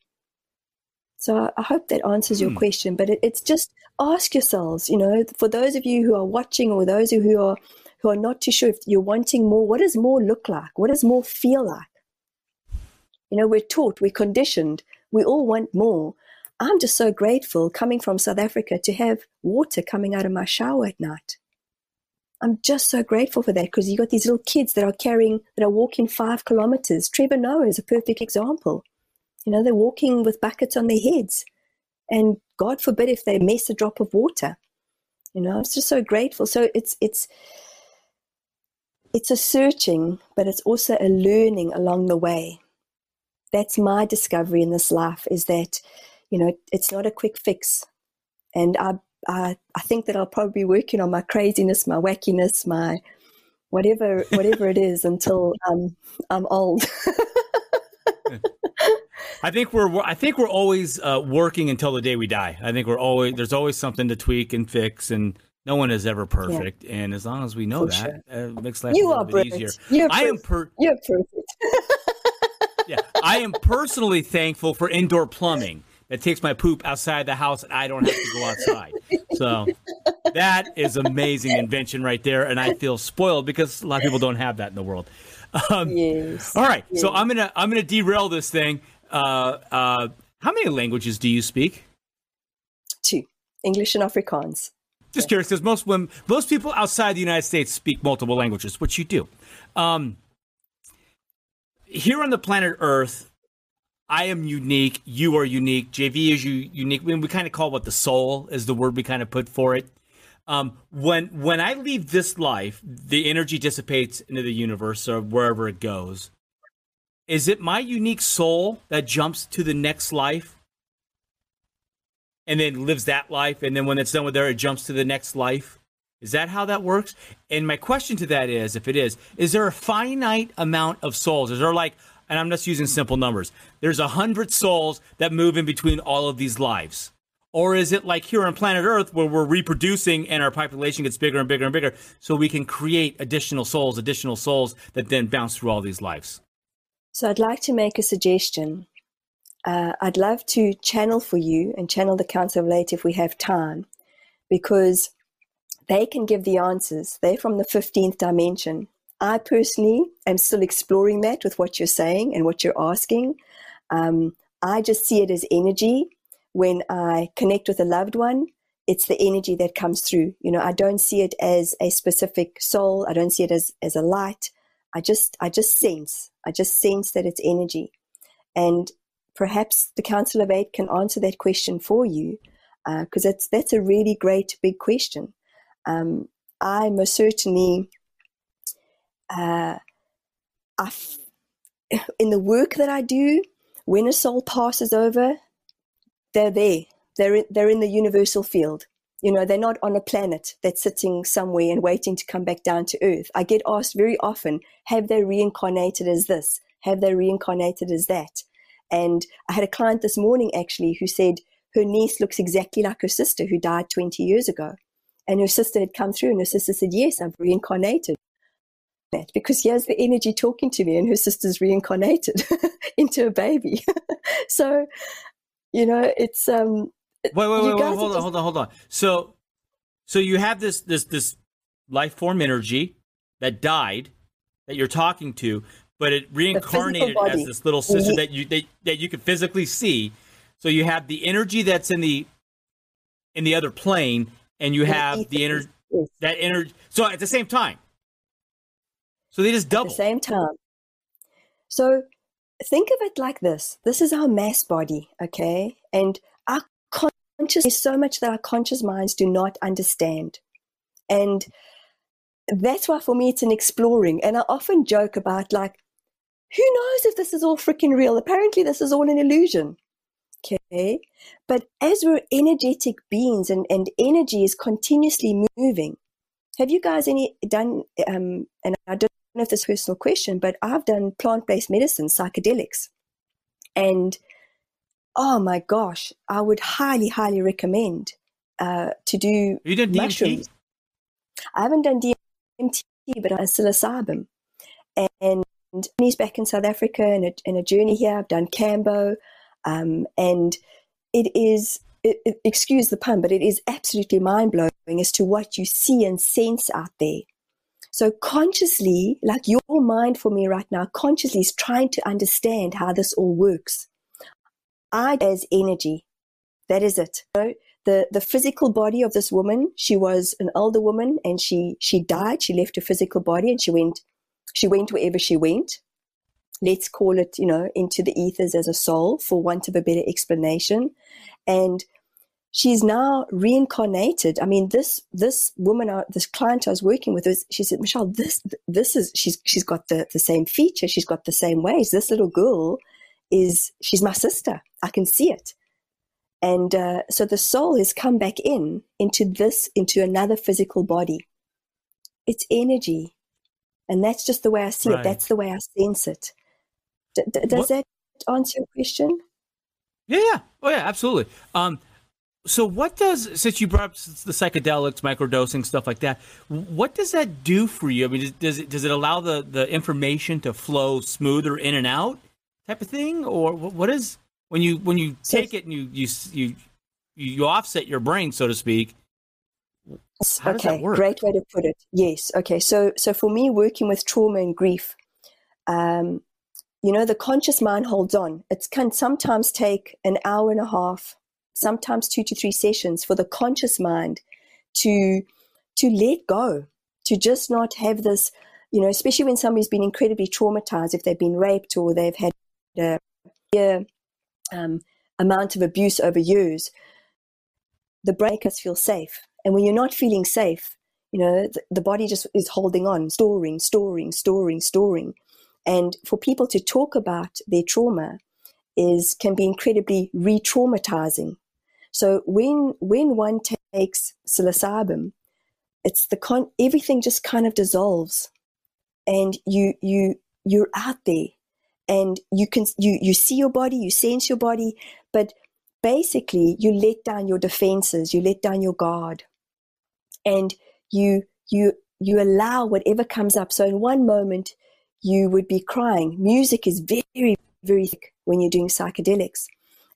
so I, hope that answers your Hmm. question. But it, it's just ask yourselves, you know, for those of you who are watching or those who are who are not too sure if you're wanting more, what does more look like? What does more feel like? You know, we're taught, we're conditioned, we all want more. I'm just so grateful coming from South Africa to have water coming out of my shower at night. I'm just so grateful for that because you got these little kids that are carrying, that are walking five kilometers. Trevor Noah is a perfect example. You know, they're walking with buckets on their heads. And God forbid if they miss a drop of water. You know, I'm just so grateful. So it's it's it's a searching, but it's also a learning along the way. That's my discovery in this life is that, you know, it's not a quick fix. And I I, I think that I'll probably be working on my craziness, my wackiness, my whatever *laughs* whatever it is until um, I'm old. *laughs* I think we're I think we're always uh, working until the day we die. I think we're always there's always something to tweak and fix, and no one is ever perfect. And as long as we know For that, uh, it makes life you a are little bit easier. You're I am perfect. per- You're perfect. *laughs* yeah, I am personally thankful for indoor plumbing that takes my poop outside the house and I don't have to go outside. So that is amazing invention right there, and I feel spoiled because a lot of people don't have that in the world. Um, yes. All right, so. I'm gonna I'm gonna derail this thing. Uh, uh, how many languages do you speak? Two English and Afrikaans. Just curious, because most women, most people outside the United States speak multiple languages, which you do. Um, here on the planet Earth, I am unique. You are unique. JV is you unique. I mean, we kind of call what the soul is the word we kind of put for it. Um, when when I leave this life, the energy dissipates into the universe or wherever it goes. Is it my unique soul that jumps to the next life and then lives that life, and then when it's done with there, it jumps to the next life? Is that how that works? And my question to that is, if it is, is there a finite amount of souls? Is there like and I'm just using simple numbers. There's a hundred souls that move in between all of these lives. Or is it like here on planet Earth where we're reproducing and our population gets bigger and bigger and bigger so we can create additional souls, additional souls that then bounce through all these lives? So I'd like to make a suggestion. Uh, I'd love to channel for you and channel the Council of Eight if we have time, because they can give the answers. They're from the 15th dimension. I personally am still exploring that with what you're saying and what you're asking. Um, I just see it as energy. When I connect with a loved one, it's the energy that comes through. You know, I don't see it as a specific soul. I don't see it as, as a light. I just, I just sense. I just sense that it's energy. And perhaps the Council of Eight can answer that question for you, because uh, that's that's a really great big question. Um, I most certainly uh, in the work that I do, when a soul passes over, they're there. They're in, they're in the universal field. You know, they're not on a planet that's sitting somewhere and waiting to come back down to Earth. I get asked very often, have they reincarnated as this? Have they reincarnated as that? And I had a client this morning actually who said her niece looks exactly like her sister who died 20 years ago. And her sister had come through and her sister said, Yes, I've reincarnated that because has the energy talking to me and her sister's reincarnated *laughs* into a baby. *laughs* So you know it's um wait wait wait, wait hold on just... hold on hold on. So so you have this this this life form energy that died that you're talking to but it reincarnated as this little sister that you that, that you could physically see. So you have the energy that's in the in the other plane and you have the energy that energy so at the same time so they just double. At the same time. So think of it like this this is our mass body, okay? And our conscious is so much that our conscious minds do not understand. And that's why for me it's an exploring. And I often joke about like, who knows if this is all freaking real? Apparently, this is all an illusion. Okay. But as we're energetic beings and, and energy is continuously moving, have you guys any done, um, and I don't know if this personal question, but I've done plant based medicine, psychedelics. And oh my gosh, I would highly, highly recommend uh, to do you did mushrooms. DMT? I haven't done DMT, but I psilocybin. And he's back in South Africa in a, in a journey here. I've done Kambo. Um, and it is, it, it, excuse the pun, but it is absolutely mind blowing as to what you see and sense out there. So consciously, like your mind for me right now, consciously is trying to understand how this all works. I as energy. That is it. So the, the physical body of this woman, she was an older woman and she, she died. She left her physical body and she went, she went wherever she went. Let's call it, you know, into the ethers as a soul for want of a better explanation. And she's now reincarnated. I mean, this this woman, uh, this client I was working with, was, she said, Michelle, this this is she's she's got the the same feature, she's got the same ways. This little girl is she's my sister. I can see it, and uh, so the soul has come back in into this into another physical body. It's energy, and that's just the way I see right. it. That's the way I sense it. D- d- does what? that answer your question? Yeah, yeah. Oh, yeah, absolutely. Um, so what does since you brought up the psychedelics microdosing stuff like that what does that do for you? I mean does it does it allow the the information to flow smoother in and out type of thing? Or what is when you when you take it and you you you you offset your brain so to speak okay great way to put it. Yes okay so so for me working with trauma and grief um you know the conscious mind holds on. It can sometimes take an hour and a half sometimes two to three sessions for the conscious mind to to let go, to just not have this, you know, especially when somebody's been incredibly traumatized, if they've been raped or they've had a um, amount of abuse over years, the brain feel safe. And when you're not feeling safe, you know, the, the body just is holding on, storing, storing, storing, storing. And for people to talk about their trauma is can be incredibly re-traumatizing. So when when one takes psilocybin, it's the con everything just kind of dissolves, and you you you're out there, and you can you you see your body, you sense your body, but basically you let down your defenses, you let down your guard, and you you you allow whatever comes up. So in one moment you would be crying. Music is very very thick when you're doing psychedelics.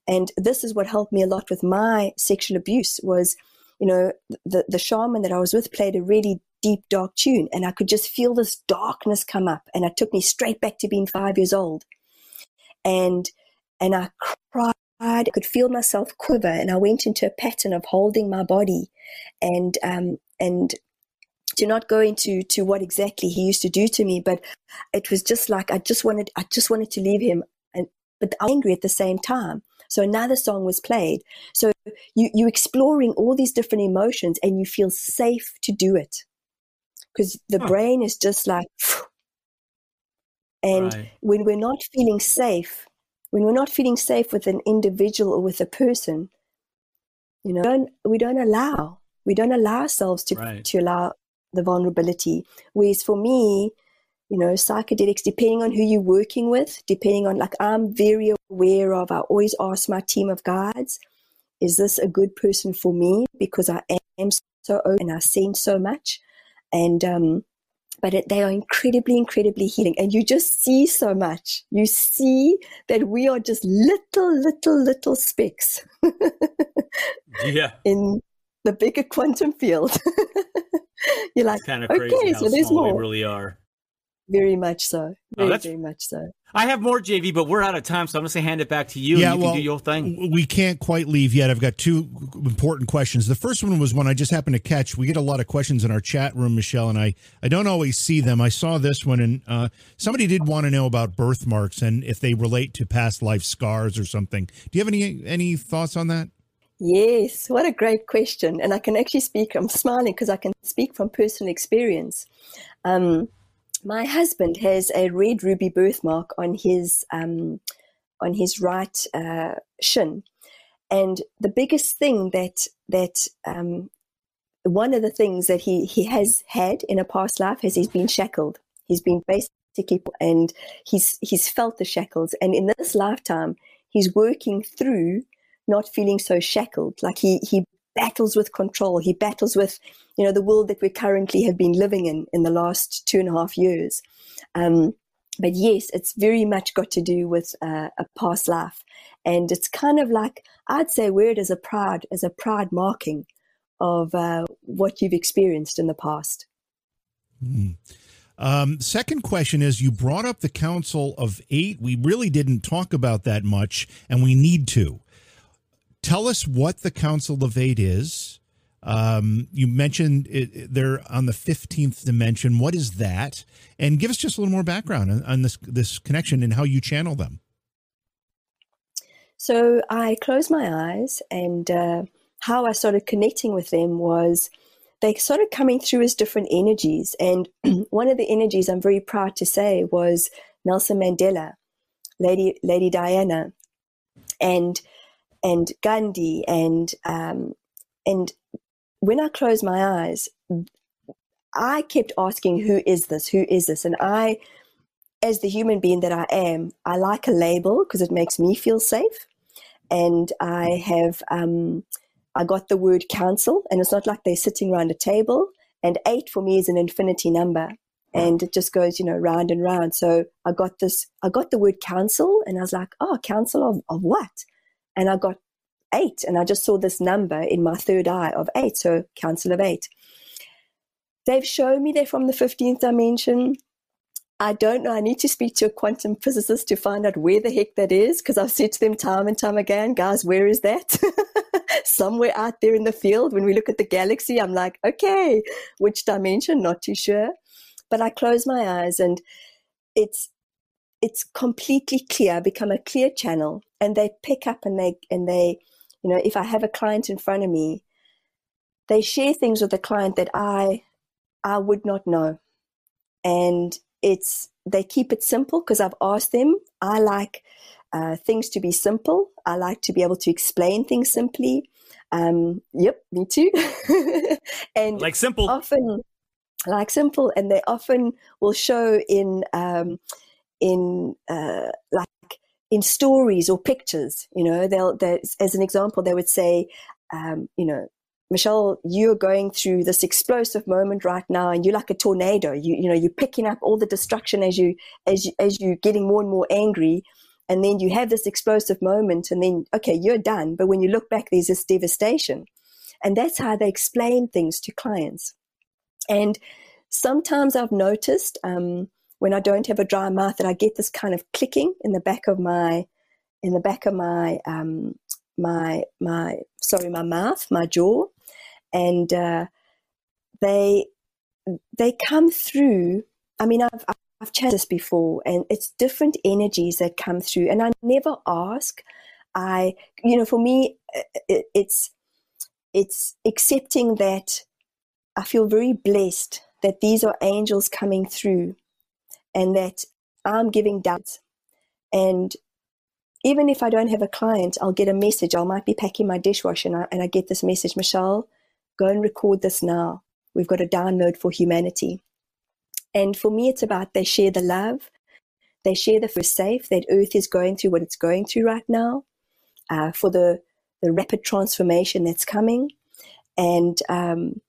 And this is what helped me a lot with my sexual abuse was, you know, the, the shaman that I was with played a really deep, dark tune. And I could just feel this darkness come up. And it took me straight back to being five years old. And, and I cried. I could feel myself quiver. And I went into a pattern of holding my body and, um, and to not go into to what exactly he used to do to me, but it was just like I just wanted I just wanted to leave him and but angry at the same time. So another song was played. So you, you're exploring all these different emotions and you feel safe to do it. Because the brain is just like, Phew. and right. when we're not feeling safe, when we're not feeling safe with an individual or with a person, you know, don't, we don't allow, we don't allow ourselves to, right. to allow the vulnerability. Whereas for me, you know, psychedelics, depending on who you're working with, depending on, like, I'm very aware of, I always ask my team of guides, is this a good person for me? Because I am so open and I sense so much. And, um, but it, they are incredibly, incredibly healing. And you just see so much. You see that we are just little, little, little specks. *laughs* yeah. In the bigger quantum field. *laughs* You're like, kind of okay, so there's more. We really are. Very much so. Oh, very, oh, very much so. I have more JV, but we're out of time, so I'm going to hand it back to you. Yeah, you well, do your thing. We can't quite leave yet. I've got two important questions. The first one was one I just happened to catch. We get a lot of questions in our chat room, Michelle, and I. I don't always see them. I saw this one, and uh, somebody did want to know about birthmarks and if they relate to past life scars or something. Do you have any any thoughts on that? Yes, what a great question. And I can actually speak, I'm smiling because I can speak from personal experience. Um, my husband has a red ruby birthmark on his um, on his right uh, shin, and the biggest thing that that um, one of the things that he he has had in a past life is he's been shackled. He's been basically and he's he's felt the shackles, and in this lifetime he's working through not feeling so shackled. Like he he battles with control. He battles with, you know, the world that we currently have been living in in the last two and a half years. Um, but yes, it's very much got to do with uh, a past life, and it's kind of like I'd say it as a proud as a proud marking of uh, what you've experienced in the past. Mm. Um, second question is you brought up the Council of Eight. We really didn't talk about that much, and we need to. Tell us what the Council of Eight is. Um, you mentioned it, they're on the 15th dimension. What is that? And give us just a little more background on, on this, this connection and how you channel them. So I closed my eyes, and uh, how I started connecting with them was they started coming through as different energies. And *clears throat* one of the energies I'm very proud to say was Nelson Mandela, Lady Lady Diana, and and Gandhi and um, and when I closed my eyes, I kept asking, "Who is this? Who is this?" And I, as the human being that I am, I like a label because it makes me feel safe. And I have, um, I got the word council, and it's not like they're sitting around a table. And eight for me is an infinity number, and it just goes, you know, round and round. So I got this, I got the word council, and I was like, oh, council of, of what? And I got eight, and I just saw this number in my third eye of eight, so council of eight. They've shown me they're from the 15th dimension. I don't know. I need to speak to a quantum physicist to find out where the heck that is because I've said to them time and time again, guys, where is that? *laughs* Somewhere out there in the field. When we look at the galaxy, I'm like, okay, which dimension? Not too sure. But I close my eyes and it's it's completely clear, become a clear channel, and they pick up and they and they, you know, if I have a client in front of me, they share things with the client that I I would not know, and it's they keep it simple because I've asked them. I like uh, things to be simple. I like to be able to explain things simply. Um, yep, me too. *laughs* and like simple. Often, like simple, and they often will show in um, in uh, like in stories or pictures. You know, they'll as an example, they would say, um, you know, Michelle, you're going through this explosive moment right now, and you're like a tornado. You you know you're picking up all the destruction as you as you, as you getting more and more angry, and then you have this explosive moment, and then okay, you're done. But when you look back, there's this devastation, and that's how they explain things to clients. And sometimes I've noticed um, when I don't have a dry mouth that I get this kind of clicking in the back of my in the back of my um, my my sorry my mouth my jaw and uh, they they come through. I mean, I've I've chatted this before, and it's different energies that come through, and I never ask. I, you know, for me, it, it's it's accepting that I feel very blessed that these are angels coming through, and that I'm giving doubts, and even if I don't have a client, I'll get a message. I might be packing my dishwasher and I, and I get this message, Michelle, Go and record this now. We've got a download for humanity. And for me, it's about they share the love. They share the first safe that Earth is going through what it's going through right now uh, for the, the rapid transformation that's coming. And, um,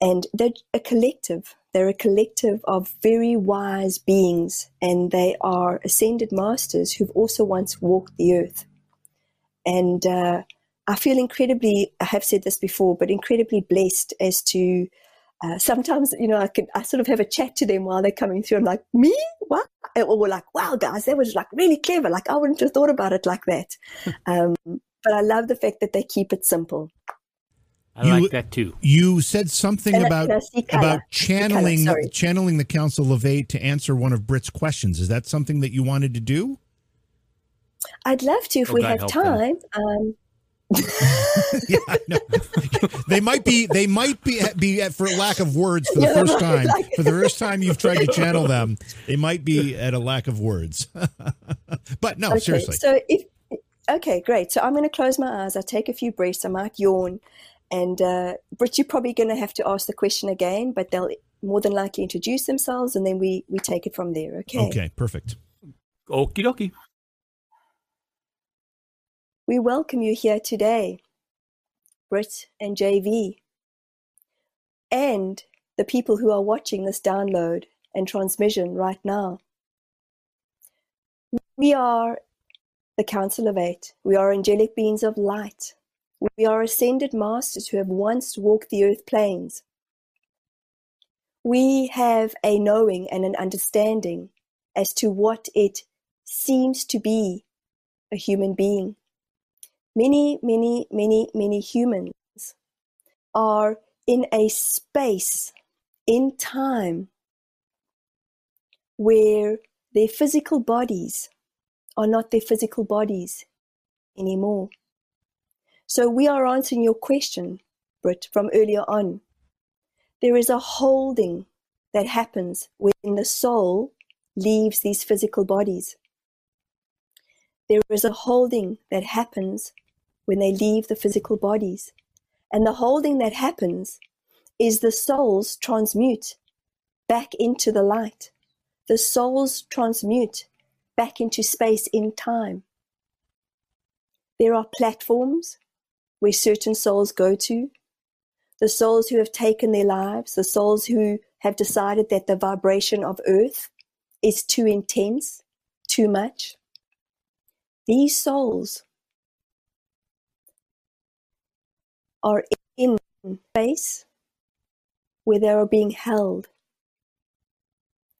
and they're a collective. They're a collective of very wise beings, and they are ascended masters who've also once walked the earth. And uh, I feel incredibly, I have said this before, but incredibly blessed as to uh, sometimes, you know, I can, I sort of have a chat to them while they're coming through. I'm like, me? What? Or we're like, wow, guys, that was like really clever. Like, I wouldn't have thought about it like that. *laughs* um, but I love the fact that they keep it simple. I you, like that too. You said something and about about channeling channeling the Council of Eight to answer one of Britt's questions. Is that something that you wanted to do? I'd love to if oh, we God have time. Um, *laughs* yeah, *laughs* they might be they might be be at, for lack of words for the yeah, first *laughs* time for the first time you've tried to channel them they might be at a lack of words. But no okay, seriously. so if okay great. So i'm going to close my eyes. I take a few breaths. I might yawn and uh Britt, you're probably going to have to ask the question again but they'll more than likely introduce themselves and then we we take it from there okay okay perfect okie dokie we welcome you here today, Britt and JV, and the people who are watching this download and transmission right now. We are the Council of Eight. We are angelic beings of light. We are ascended masters who have once walked the earth planes. We have a knowing and an understanding as to what it seems to be a human being many, many, many, many humans are in a space in time where their physical bodies are not their physical bodies anymore. So we are answering your question, Britt, from earlier on. There is a holding that happens when the soul leaves these physical bodies. There is a holding that happens when they leave the physical bodies. And the holding that happens is the souls transmute back into the light. The souls transmute back into space in time. There are platforms where certain souls go to. The souls who have taken their lives, the souls who have decided that the vibration of earth is too intense, too much. These souls are in space where they are being held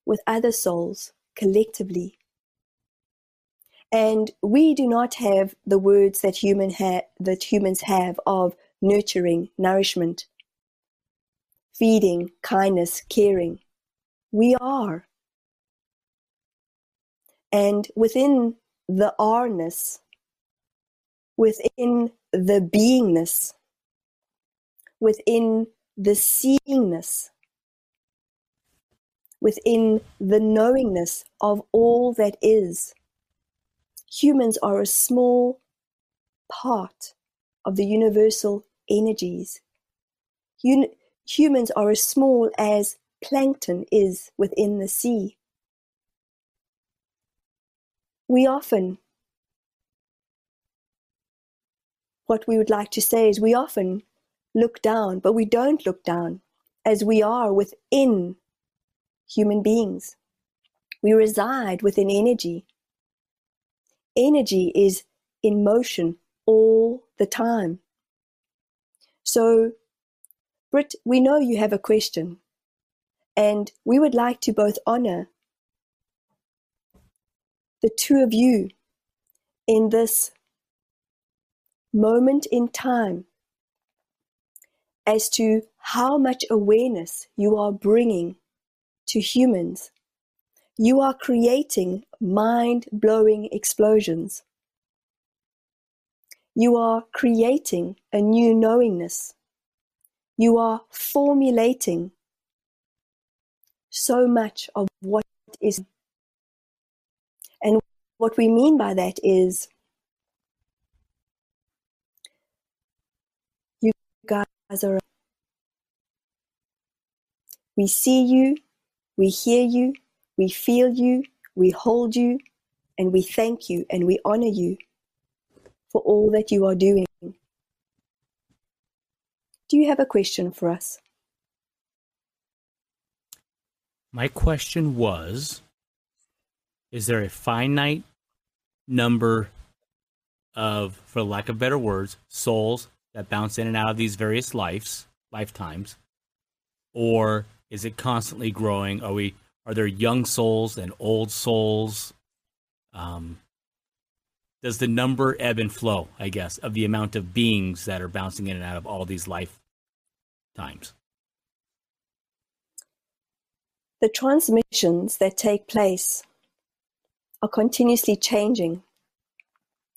with other souls collectively. And we do not have the words that human ha- that humans have of nurturing, nourishment, feeding, kindness, caring. We are. And within the R-ness, within the beingness, within the seeingness, within the knowingness of all that is. Humans are a small part of the universal energies. Un- humans are as small as plankton is within the sea. We often, what we would like to say is, we often look down, but we don't look down as we are within human beings. We reside within energy. Energy is in motion all the time. So, Britt, we know you have a question, and we would like to both honor the two of you in this moment in time as to how much awareness you are bringing to humans. You are creating mind blowing explosions. You are creating a new knowingness. You are formulating so much of what is. And what we mean by that is you guys are. We see you, we hear you, we feel you, we hold you, and we thank you and we honor you for all that you are doing. Do you have a question for us? My question was Is there a finite number of, for lack of better words, souls that bounce in and out of these various lives, lifetimes? Or is it constantly growing? Are we are there young souls and old souls? Um, does the number ebb and flow, I guess, of the amount of beings that are bouncing in and out of all these lifetimes? The transmissions that take place are continuously changing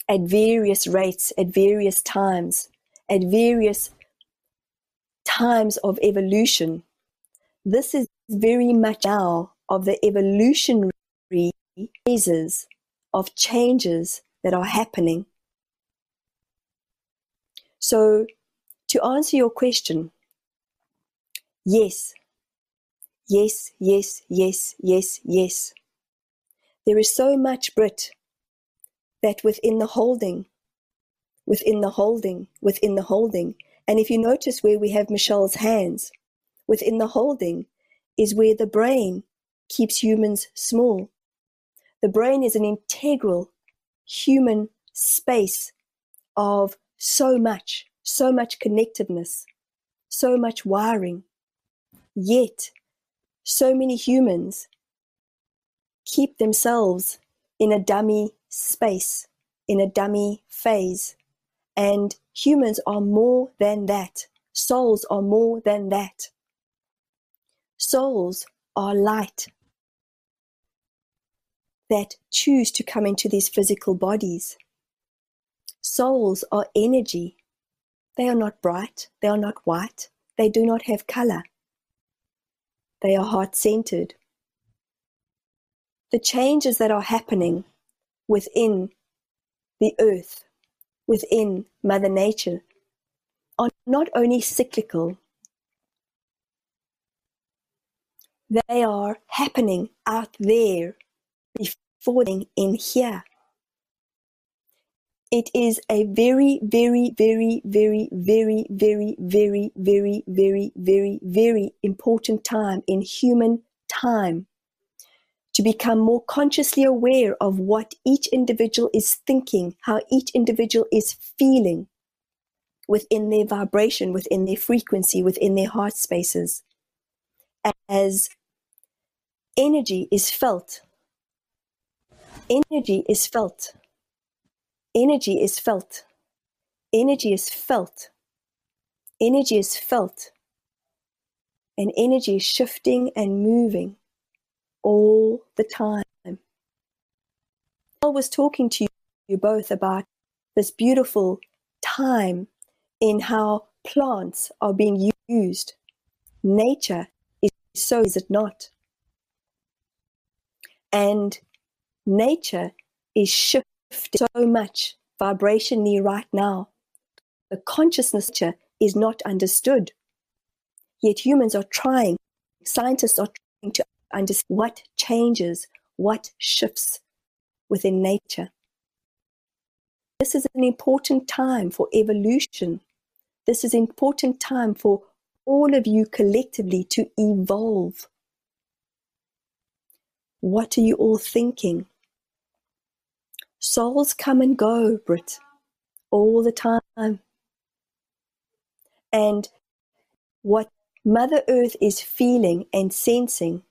at various rates, at various times, at various times of evolution. This is very much now of the evolutionary phases of changes that are happening. So, to answer your question, yes, yes, yes, yes, yes, yes. There is so much Britt that within the holding, within the holding, within the holding, and if you notice where we have Michelle's hands, within the holding is where the brain keeps humans small. The brain is an integral human space of so much, so much connectedness, so much wiring. Yet, so many humans keep themselves in a dummy space, in a dummy phase. And humans are more than that. Souls are more than that. Souls are light that choose to come into these physical bodies. Souls are energy. They are not bright, they are not white, they do not have color. They are heart centered. The changes that are happening within the earth, within Mother Nature, are not only cyclical, they are happening out there them in here. It is a very, very, very, very, very, very, very, very, very, very, very important time in human time to become more consciously aware of what each individual is thinking, how each individual is feeling within their vibration, within their frequency, within their heart spaces. As energy is felt, energy is felt energy is felt. Energy is felt. Energy is felt. And energy is shifting and moving all the time. I was talking to you both about this beautiful time in how plants are being used. Nature is so, is it not? And nature is shifting so much vibrationally right now. The consciousness is not understood. Yet humans are trying, scientists are trying to understand what changes, what shifts within nature. This is an important time for evolution. This is an important time for all of you collectively to evolve. What are you all thinking? Souls come and go, Britt, all the time. And what Mother Earth is feeling and sensing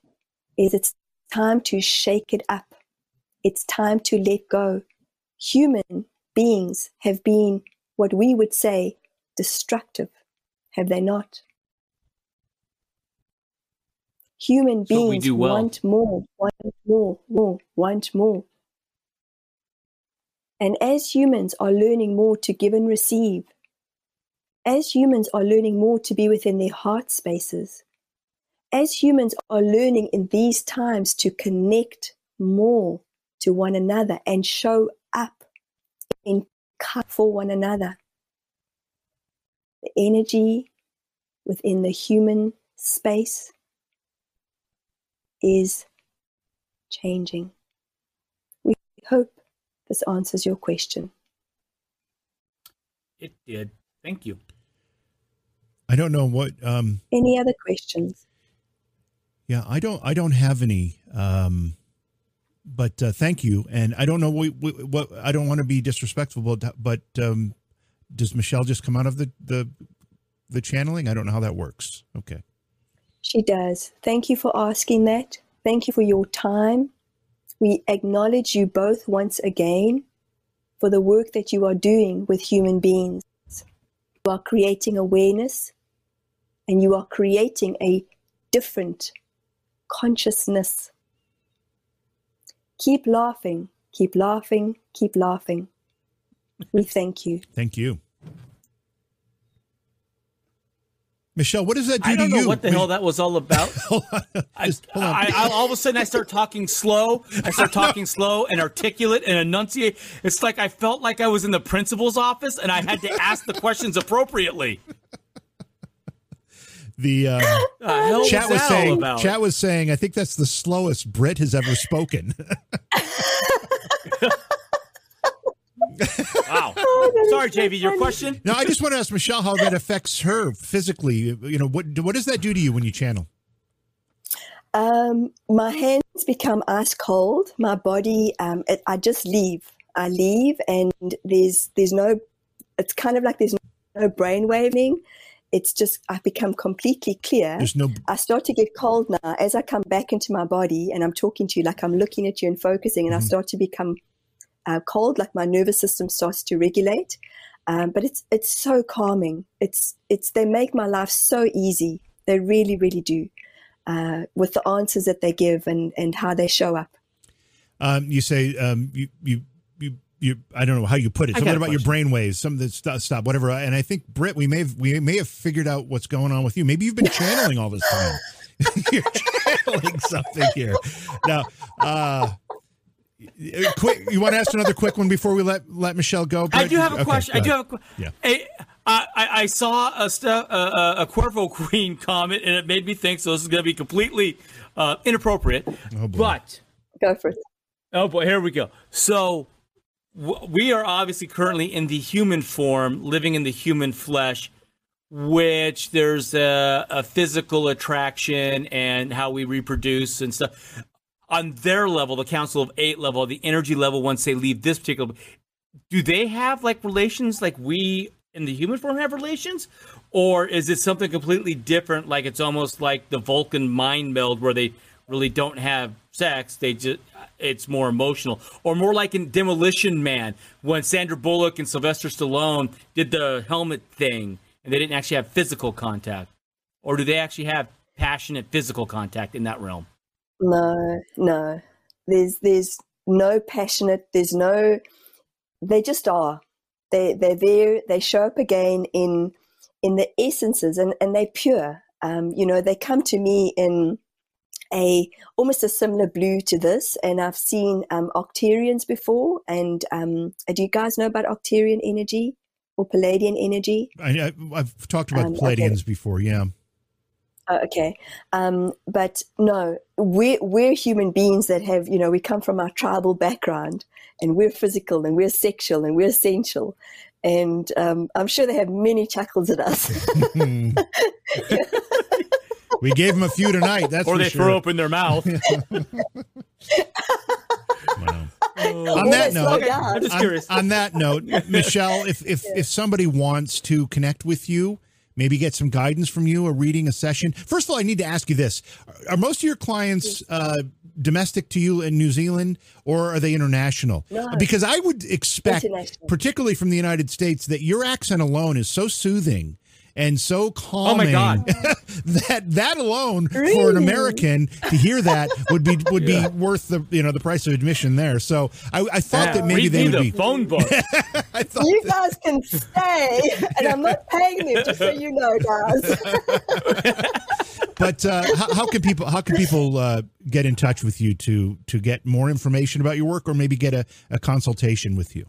is it's time to shake it up. It's time to let go. Human beings have been what we would say destructive, have they not? Human beings we well. want more, want more, more, want more. And as humans are learning more to give and receive, as humans are learning more to be within their heart spaces, as humans are learning in these times to connect more to one another and show up in for one another, the energy within the human space is changing. We hope this answers your question. It did. Thank you. I don't know what. Um, Any other questions? Yeah, I don't. I don't have any. Um, but uh, thank you. And I don't know what, what, what I don't want to be disrespectful, but, but um, does Michelle just come out of the, the the channeling? I don't know how that works. Okay. She does. Thank you for asking that. Thank you for your time. We acknowledge you both once again for the work that you are doing with human beings. You are creating awareness and you are creating a different consciousness. Keep laughing, keep laughing, keep laughing. We thank you. Thank you. Michelle, what does that do I don't know you? what the hell that was all about. *laughs* *laughs* I, Just. I, I, all of a sudden, I start talking slow. I start *laughs* talking slow and articulate and enunciate. It's like I felt like I was in the principal's office and I had to ask the questions appropriately. The uh, The chat was was saying. Chat was saying. I think that's the slowest Britt has ever spoken. Wow. *laughs* Sorry, JV. Your question? No, I just want to ask Michelle how that affects her physically. You know, what what does that do to you when you channel? Um, my hands become ice cold. My body, um, it, I just leave. I leave, and there's there's no. It's kind of like there's no brain waving. It's just I become completely clear. There's no. I start to get cold now as I come back into my body, and I'm talking to you like I'm looking at you and focusing, and I start to become uh, cold, like my nervous system starts to regulate. Um, but it's it's so calming. It's it's they make my life so easy. They really really do, uh, with the answers that they give and and how they show up. Um, you say um, you you you. You, I don't know how you put it. Something got a about your question. brain waves. Some that stop, stop, whatever. And I think Britt, we may have we may have figured out what's going on with you. Maybe you've been *laughs* channeling all this time. *laughs* You're channeling something here. Now, uh, quick. You want to ask another quick one before we let let Michelle go? I do have a Okay, question. I do have a question. Yeah. Hey, I, I I saw a, stu- a, a, a Cuervo *laughs* Queen comment, and it made me think. So this is going to be completely uh, inappropriate. Oh, boy. but Go for it. oh boy, here we go. So w- we are obviously currently in the human form, living in the human flesh, which there's a, a physical attraction and how we reproduce and stuff. On their level, the Council of Eight level, the energy level, once they leave this particular, do they have like relations like we in the human form have relations, or is it something completely different? Like it's almost like the Vulcan mind meld where they really don't have sex; they just it's more emotional, or more like in Demolition Man when Sandra Bullock and Sylvester Stallone did the helmet thing and they didn't actually have physical contact, or do they actually have passionate physical contact in that realm? No, no. There's there's no passionate. There's no. They just are. They they're there. They show up again in in the essences, and and they're pure. Um, you know, they come to me in a almost a similar blue to this, and I've seen um, Arcturians before. And um, do you guys know about Arcturian energy or Pleiadian energy? I, have talked about um, Pleiadians okay. before. Yeah. Uh, okay, um, but no, we're we're human beings that have you know we come from our tribal background, and we're physical and we're sexual and we're essential, and um, I'm sure they have many chuckles at us. *laughs* we gave them a few tonight. That's or they sure. throw open their mouth. *laughs* wow. on that note, on, on, that note, *laughs* Michelle, if if if somebody wants to connect with you, maybe get some guidance from you, a reading, a session. First of all, I need to ask you this: Are most of your clients uh, domestic to you in New Zealand, or are they international? No, because I would expect, particularly from the United States, that your accent alone is so soothing and so calming. Oh my god! *laughs* that that alone really? for an American to hear that would be would be worth the you know the price of admission there. So I, I thought yeah. that maybe Read they would the be phone book. *laughs* I thought you guys can stay, and I'm not paying you, just so you know, guys. *laughs* but uh, how, how, can people how can people uh, get in touch with you to to get more information about your work, or maybe get a, a consultation with you?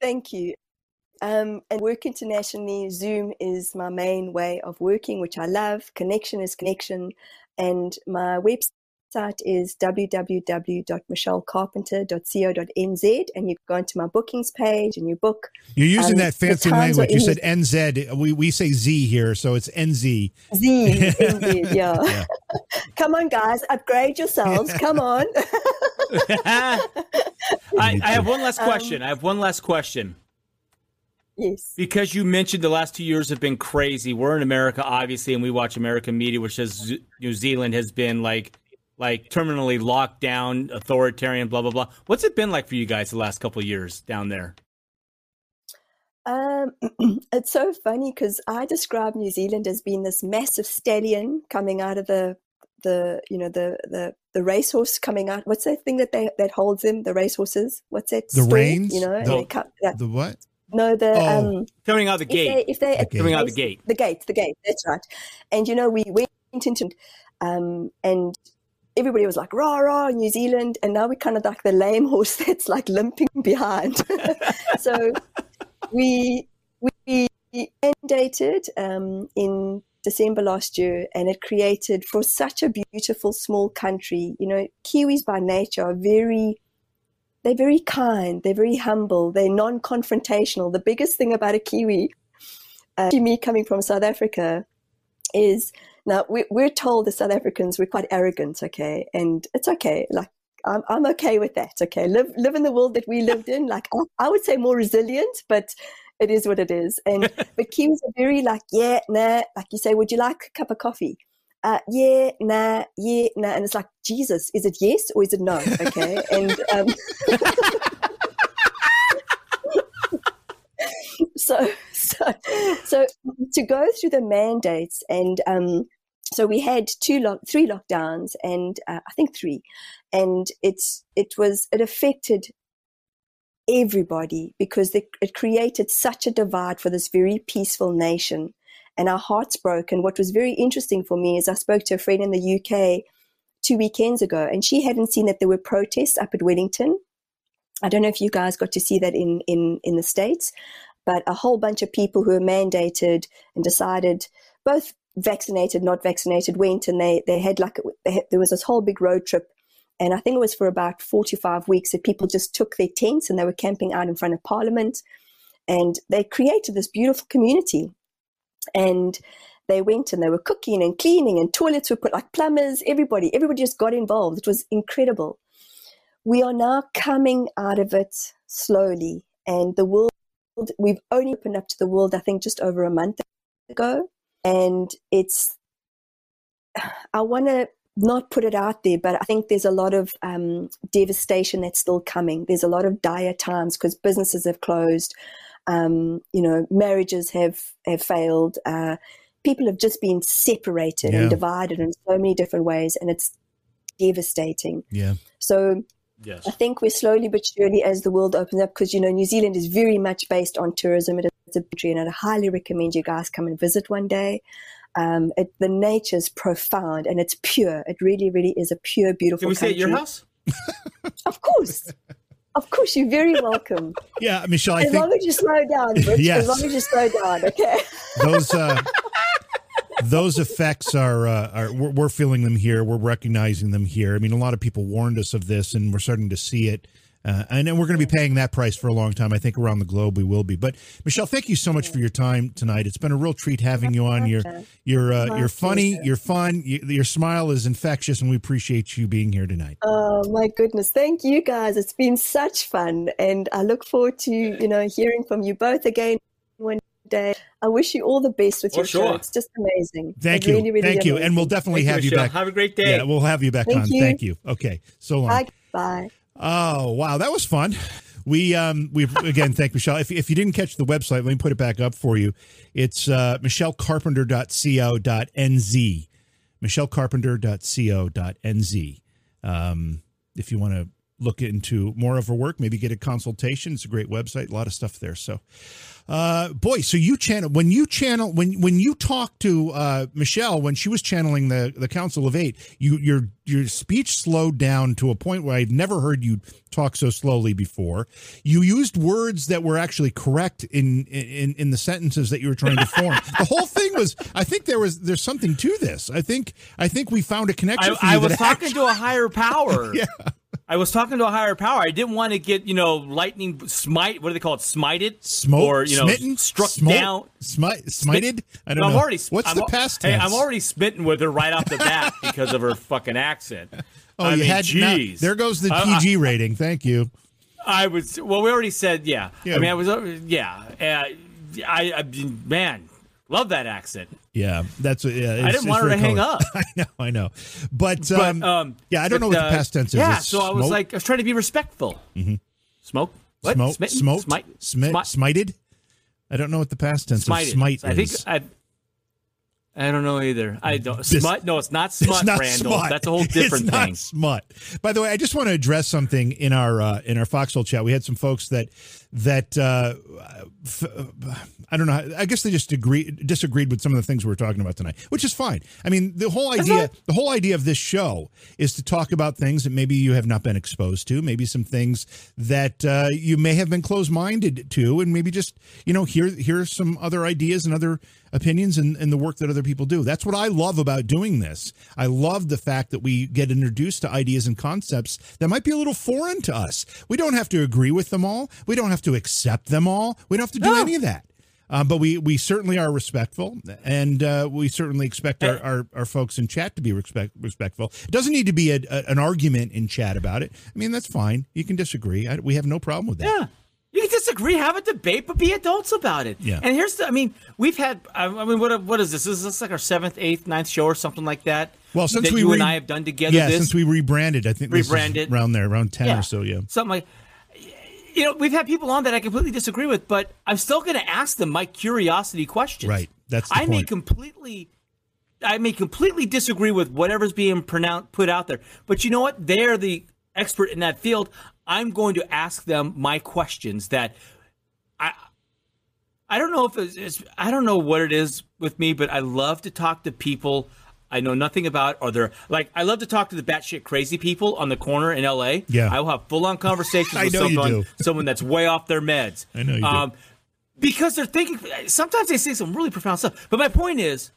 Thank you. Um, and work internationally, Zoom is my main way of working, which I love. Connection is connection. And my website is www.michellecarpenter.co.nz and you go into my bookings page and you book. You're using um, that fancy language. You said NZ. We, we say Z here, so it's NZ. Z, indeed, yeah. *laughs* yeah. *laughs* Come on, guys, upgrade yourselves. Come on. *laughs* I, I, have one last um, question. Um, I have one last question. Yes. Because you mentioned the last two years have been crazy. We're in America, obviously, and we watch American media, which says New Zealand has been like like terminally locked down, authoritarian, blah blah blah. What's it been like for you guys the last couple of years down there? Um, *clears throat* it's so funny because I describe New Zealand as being this massive stallion coming out of the the you know the the the racehorse coming out. What's that thing that they that holds them? The racehorses. What's that? The reins. You know, the, cut, that, the what? No, the oh. um, coming out the gate. If they, if they the coming out the gate, the gate, the gate. That's right. And you know, we went into um, and everybody was like rah rah New Zealand, and now we're kind of like the lame *laughs* horse that's like limping *laughs* behind. *laughs* so we we mandated um, in December last year, and it created for such a beautiful small country. You know, Kiwis by nature are very they're very kind, they're very humble, they're non confrontational. The biggest thing about a Kiwi, uh, me coming from South Africa, is now we, we're told as South Africans we're quite arrogant, okay? And it's okay. Like, I'm, I'm okay with that, okay? Live, live in the world that we lived in. Like, I, I would say more resilient, but it is what it is. And *laughs* but Kiwis are very like, yeah, nah. Like you say, would you like a cup of coffee? Uh, yeah, nah, yeah, nah. And it's like, Jesus, is it yes or is it no? Okay. and um, *laughs* so, so, so to go through the mandates and, um, so we had two lock, three lockdowns and uh, I think three, and it's it was it affected everybody because it created such a divide for this very peaceful nation and our hearts broke. And what was very interesting for me is I spoke to a friend in the UK two weekends ago, and she hadn't seen that there were protests up at Wellington. I don't know if you guys got to see that in in in the states, but a whole bunch of people who were mandated and decided both vaccinated, not vaccinated, went and they they had like they had, there was this whole big road trip. And I think it was for about 45 weeks that people just took their tents and they were camping out in front of Parliament. And they created this beautiful community and they went and they were cooking and cleaning and toilets were put like plumbers everybody everybody just got involved. It was incredible. We are now coming out of it slowly and the world we've only opened up to the world i think just over a month ago and it's i want to not put it out there but i think there's a lot of um, devastation that's still coming. There's a lot of dire times because businesses have closed um, you know, marriages have have failed. Uh, people have just been separated yeah. and divided in so many different ways, and it's devastating. Yeah. So Yes. I think we're slowly but surely, as the world opens up, because you know New Zealand is very much based on tourism. It is a country, and I highly recommend you guys come and visit one day. Um, it, the nature is profound and it's pure. It really, really is a pure, beautiful. Can we stay at your house? Of course, *laughs* of course, you're very welcome. Yeah, Michelle, I as think long as you slow down, Rich. Yes. As long as you slow down, okay. those uh, *laughs* those effects are, uh, are we're, we're feeling them here. We're recognizing them here. I mean, a lot of people warned us of this, and we're starting to see it. Uh, and then we're going to be paying that price for a long time. I think around the globe we will be. But Michelle, thank you so much for your time tonight. It's been a real treat having you on. You're you're uh, you're funny. pleasure. You're fun. You, your smile is infectious, and we appreciate you being here tonight. Oh my goodness! Thank you guys. It's been such fun, and I look forward to you know hearing from you both again one day. I wish you all the best with For your show. sure. It's just amazing. Thank It's you, really, really thank you, and we'll definitely Thank have you, Michelle. back. Have a great day. Yeah, we'll have you back Thank on. you. Thank you. Okay, so long. Bye. Bye. Oh wow, that was fun. We um we again thank Michelle. If if you didn't catch the website, let me put it back up for you. It's uh michellecarpenter.co.nz. michellecarpenter.co.nz. Um if you want to look into more of her work, maybe get a consultation. It's a great website, a lot of stuff there. So uh boy, so you channel when you channel when when you talk to uh Michelle when she was channeling the the Council of 8, you your your speech slowed down to a point where I've never heard you talk so slowly before. You used words that were actually correct in in in the sentences that you were trying to form. *laughs* the whole thing was I think there was there's something to this. I think I think we found a connection I, I was talking actually- to a higher power. *laughs* Yeah. I was talking to a higher power. I didn't want to get, you know, lightning smite. What do they call it? Smited, Smoke, or you know, smitten, struck smote, down. smite, smited. I don't No, know. I'm already. What's I'm the past Hey, tense? I'm already smitten with her right off the bat *laughs* because of her fucking accent. Oh, I you mean, had now- jeez. there goes the I- I- PG rating. Thank you. I was well. We already said yeah. Yeah. I mean, I was uh, yeah. Uh, I, I man, love that accent. Yeah, that's what- yeah. I didn't want her to hang up. *laughs* I know, I know, but, But, um, um, yeah, I don't know what the uh, past tense is. Yeah, It's so I was smoke? like, I was trying to be respectful. Mhm. Smoke, what? smoke, Smitten? smoked, Smite? smi- Smi- smited. I don't know what the past tense Smited. of smite I think is. I. I don't know either. I don't This- *laughs* smut. No, it's not smut, it's not Randall. smut. That's a whole *laughs* different it's not thing. smut. By the way, I just want to address something in our uh, in our Foxhole chat. We had some folks that that uh, f- I don't know. I guess they just agree disagreed with some of the things we were talking about tonight, which is fine. I mean, the whole idea the whole idea of this show is to talk about things that maybe you have not been exposed to, maybe some things that uh, you may have been closed minded to, and maybe just you know hear hear some other ideas and other opinions and, and the work that other people do. That's what I love about doing this. I love the fact that we get introduced to ideas and concepts that might be a little foreign to us. We don't have to agree with them all. We don't have to accept them all. We don't have to do any of that. Uh, but we, we certainly are respectful, and uh, we certainly expect our, our, our folks in chat to be respect, respectful. It doesn't need to be a, a, an argument in chat about it. I mean, that's fine. You can disagree. I, we have no problem with that. Yeah. You can disagree, have a debate, but be adults about it. Yeah. And here's the, I mean, we've had, I mean, what what is this? Is this like our seventh, eighth, ninth show or something like that? Well, since that we you re- and I have done together. yeah, this, since we rebranded, I think Rebranded. around there, around ten Yeah. or so. Yeah, something like, you know, we've had people on that I completely disagree with, but I'm still going to ask them my curiosity questions. Right. That's I may completely. I may completely disagree with whatever's being pronounced put out there, but you know what? They're the expert in that field. I'm going to ask them my questions that I I don't know if it's, it's I don't know what it is with me, but I love to talk to people I know nothing about, or they're like I love to talk to the batshit crazy people on the corner in L.A. Yeah. I will have full on conversations *laughs* with someone *laughs* someone that's way off their meds. I know you do. Um, because they're thinking. Sometimes they say some really profound stuff. But my point is,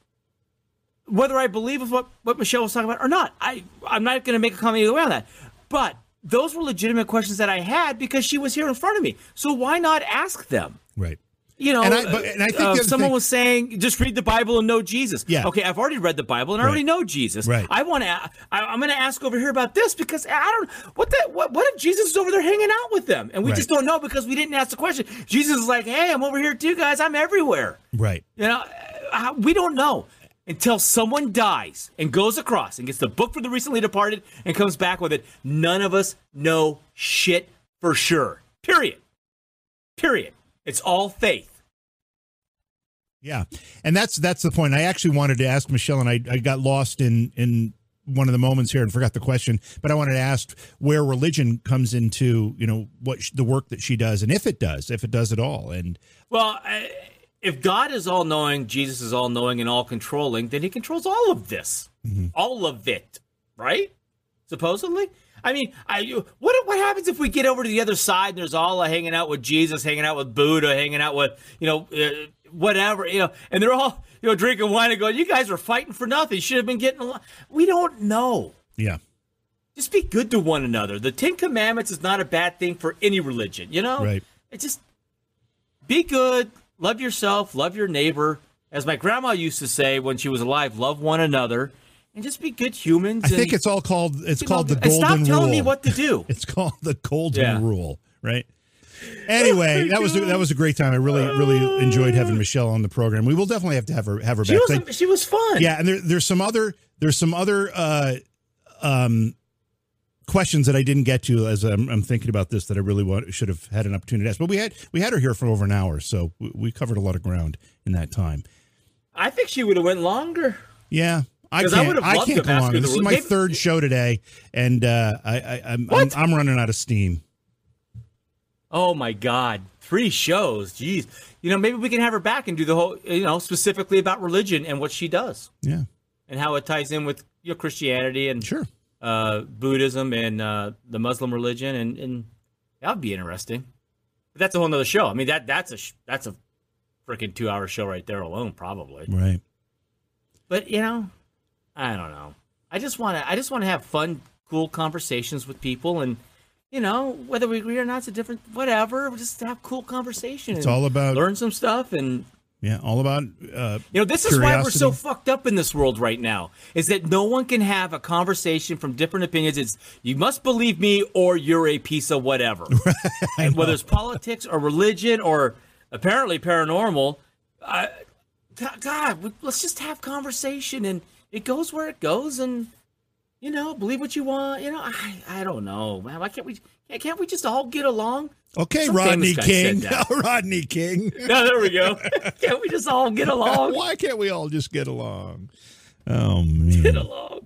whether I believe with what, what Michelle was talking about or not, I I'm not going to make a comment either way on that. But those were legitimate questions that I had because she was here in front of me. So why not ask them? right. You know, And I- but- and I think uh, someone thing- was saying, just read the Bible and know Jesus. Yeah. Okay, I've already read the Bible and I Right. already know Jesus. Right. I want to. I'm going to ask over here about this because I don't. What the? What? What if Jesus is over there hanging out with them and we Right. just don't know because we didn't ask the question? Jesus is like, hey, I'm over here too, guys. I'm everywhere. Right. You know, uh, we don't know until someone dies and goes across and gets the book for the recently departed and comes back with it. None of us know shit for sure. Period. Period. It's all faith. Yeah, and that's that's the point. I actually wanted to ask Michelle, and I, I got lost in in one of the moments here and forgot the question, but I wanted to ask where religion comes into you know what sh- the work that she does and if it does, if it does at all, and Well, I, if God is all knowing, Jesus is all knowing and all controlling, then he controls all of this, mm-hmm. all of it, right? Supposedly. I mean, I what what happens if we get over to the other side and there's Allah hanging out with Jesus, hanging out with Buddha, hanging out with you know uh, whatever you know, and they're all you know drinking wine and going, "You guys are fighting for nothing. You should have been getting along." We don't know. yeah, Just be good to one another. The Ten Commandments is not a bad thing for any religion, you know. Right. It just be good, love yourself, love your neighbor. As my grandma used to say when she was alive, love one another, and just be good humans. I think it's all called it's you know, called the golden stop telling rule. me what to do. *laughs* It's called the golden Yeah. rule, right? *laughs* Anyway, that was that was a great time. I really really enjoyed having Michelle on the program. We will definitely have to have her have her She back. was she was fun. Yeah, and there, there's some other there's some other uh, um, questions that I didn't get to as I'm, I'm thinking about this that I really want, should have had an opportunity to ask. But we had we had her here for over an hour, so we, we covered a lot of ground in that time. I think she would have went longer. Yeah. I I can't. would've I, can't go her This is my third show today, and uh, I, I, I'm, I'm I'm running out of steam. Oh my God, three shows. Jeez, you know maybe we can have her back and do the whole you know specifically about religion and what she does. Yeah. and how it ties in with you know, Christianity and sure uh, Buddhism and uh, the Muslim religion, and, and that would be interesting. But that's a whole nother show. I mean that that's a that's a freaking two hour show right there alone, probably. Right. But you know, I don't know. I just want to I just want to have fun, cool conversations with people, and you know whether we agree or not, it's a different whatever. Just have cool conversation. It's all about- learn some stuff and Yeah, all about uh, you know, this is why we're so fucked up in this world right now. Is that no one can have a conversation from different opinions. It's you must believe me or you're a piece of whatever. *laughs* and whether it's politics or religion or apparently paranormal, I, God, let's just have conversation and it goes where it goes and you know, believe what you want. You know, I I don't know, man. Why can't we can't we just all get along? Okay, Some *laughs* Rodney King. Rodney *laughs* King. No, there we go. *laughs* Can't we just all get along? Why can't we all just get along? Oh man. Get along.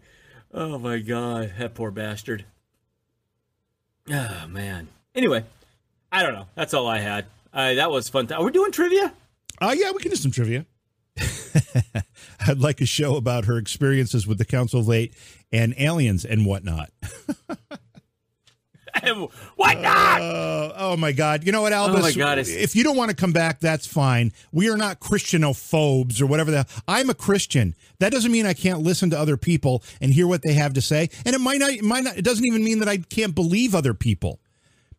Oh my god, that poor bastard. Oh man. Anyway, I don't know. That's all I had. Uh, that was fun. Are we doing trivia? Oh yeah, we can do some trivia. *laughs* I'd like a show about her experiences with the Council of Eight and aliens and whatnot. *laughs* Why not? Uh, oh my God! You know what, Albus? Oh, my God, If you don't want to come back, that's fine. We are not Christianophobes or whatever. The, I'm a Christian. That doesn't mean I can't listen to other people and hear what they have to say. And it might not. It might not. It doesn't even mean that I can't believe other people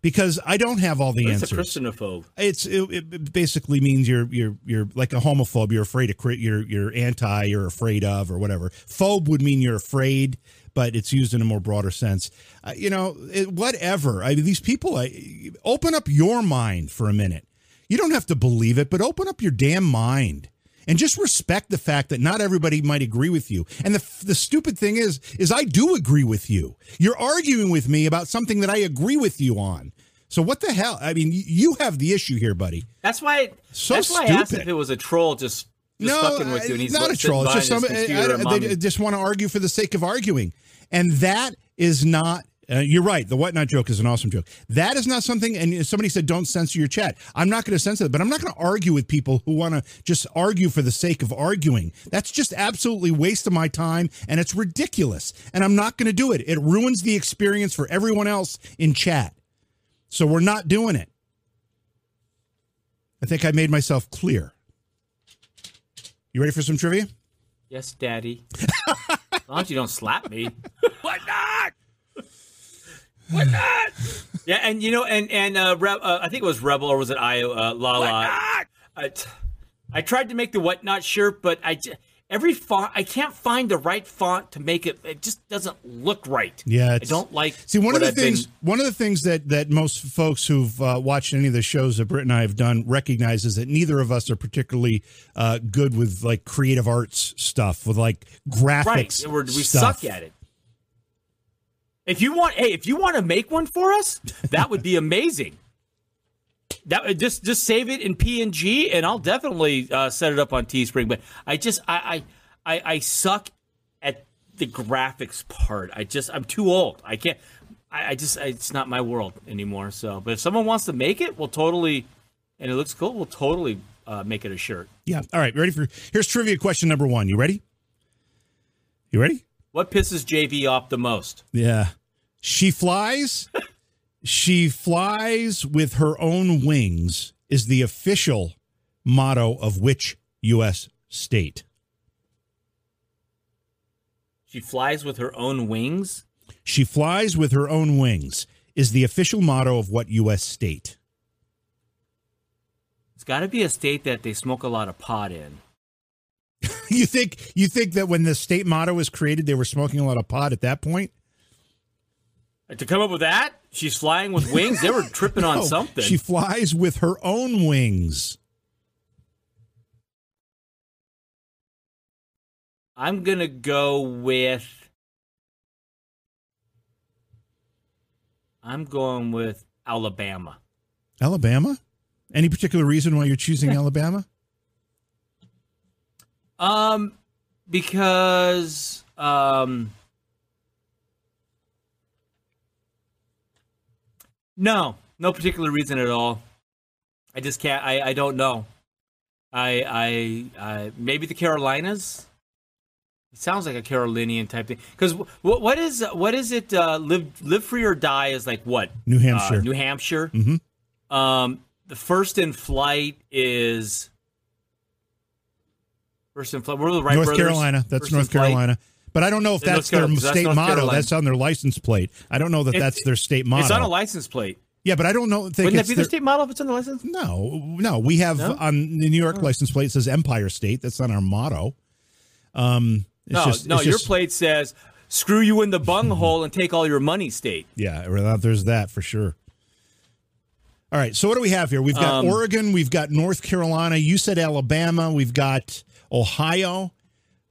because I don't have all the answers. It's a. Christianophobe. It's it, it basically means you're you're you're like a homophobe. You're afraid of you're you're anti. You're afraid of or whatever. Phobe would mean you're afraid, but it's used in a more broader sense. Uh, you know, it, whatever. I mean, these people. I, open up your mind for a minute. You don't have to believe it, but open up your damn mind. And just respect the fact that not everybody might agree with you. And the the stupid thing is, is I do agree with you. You're arguing with me about something that I agree with you on. So what the hell? I mean, you have the issue here, buddy. That's why. So that's why I asked if it was a troll. Just, just fucking with you. And he's not a troll. It's just some. I- I- they just want to argue for the sake of arguing, and that is not. Uh, you're right. The whatnot joke is an awesome joke. That is not something. And somebody said, "Don't censor your chat." I'm not going to censor it, but I'm not going to argue with people who want to just argue for the sake of arguing. That's just absolutely waste of my time, and it's ridiculous. And I'm not going to do it. It ruins the experience for everyone else in chat. So we're not doing it. I think I made myself clear. You ready for some trivia? Yes, Daddy. *laughs* as long as you don't slap me. *laughs* Why not? Why not? Yeah, and you know, and and uh, Re- uh, I think it was Rebel or was it I uh, La La? I, t- I tried to make the whatnot shirt, but I j- every font I can't find the right font to make it. It just doesn't look right. Yeah, I don't like. See, one of the I've been- things one of the things that that most folks who've uh, watched any of the shows that Britt and I have done recognize is that neither of us are particularly uh, good with like creative arts stuff, with like graphics. right, we're, we stuff. suck at it. If you want, hey, if you want to make one for us, that would be amazing. That just just save it in PNG, and I'll definitely uh, set it up on Teespring. But I just I I I, I suck at the graphics part. I just I'm too old. I can't. I, I just it's not my world anymore. So, but if someone wants to make it, we'll totally, and it looks cool. We'll totally uh, make it a shirt. Yeah. All right. Ready for here's trivia question number one. You ready? You ready? What pisses JV off the most? Yeah. She flies. she flies with her own wings is the official motto of which U.S. state? She flies with her own wings. She flies with her own wings is the official motto of what U.S. state? It's got to be a state that they smoke a lot of pot in. *laughs* you think you think that when the state motto was created, they were smoking a lot of pot at that point? To come up with that, she's flying with wings. They were tripping on *laughs* something. She flies with her own wings. I'm gonna go with. I'm going with Alabama. Alabama? Any particular reason why you're choosing *laughs* Alabama? Um, because um, no, no particular reason at all. I just can't. I, I don't know. I I I maybe the Carolinas. It sounds like a Carolinian type thing. Because what what is what is it? Uh, live live free or die is like what? New Hampshire. Uh, New Hampshire. Mm-hmm. Um, the first in flight is first in flight. We're the Wright North brothers. Carolina. That's North flight. Carolina. But I don't know if that's their That's state North motto. Carolina. That's on their license plate. I don't know that It's- that's their state motto. It's on a license plate. yeah, but I don't know. Think Wouldn't that be their their- state model if it's on the license? No, no. We have No? on the New York license plate it says Empire State. That's not our motto. Um, it's no, just, no. Your just- plate says "Screw you in the bunghole and take all your money." State. Yeah, well, there's that for sure. All right, so what do we have here? We've got Um, Oregon, we've got North Carolina. You said Alabama. We've got Ohio,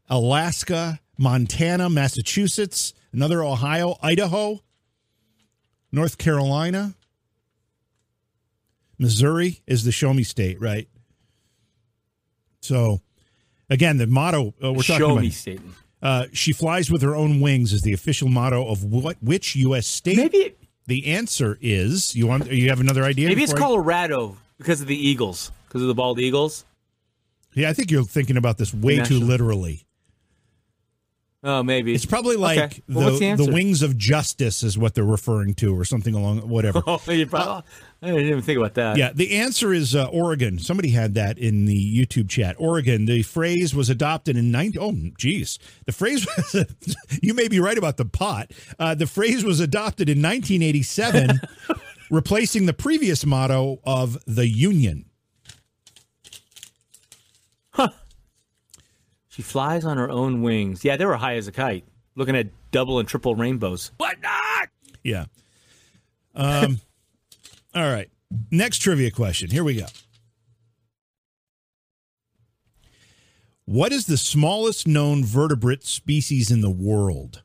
Alaska, Montana, Massachusetts, another Ohio, Idaho, North Carolina, Missouri is the show me state, right? So, again, the motto uh, we're talking Show about. me state. Uh, she flies with her own wings is the official motto of what which U.S. state? Maybe the answer is you want you have another idea? maybe it's before I- Colorado because of the Eagles, because of the bald eagles. Yeah, I think you're thinking about this way too literally. Oh, maybe It's probably like Okay. the, Well, what's the the, wings of justice is what they're referring to, or something along whatever. *laughs* Oh, you probably, I didn't even think about that. Yeah, the answer is uh, Oregon. Somebody had that in the YouTube chat. Oregon. The phrase was adopted in 90. Oh, geez. The phrase *laughs* was, you may be right about the pot. Uh, the phrase was adopted in 1987, *laughs* replacing the previous motto of the Union. She flies on her own wings. Yeah, they were high as a kite, looking at double and triple rainbows. What not? Yeah. Um, *laughs* all right. Next trivia question. Here we go. What is the smallest known vertebrate species in the world?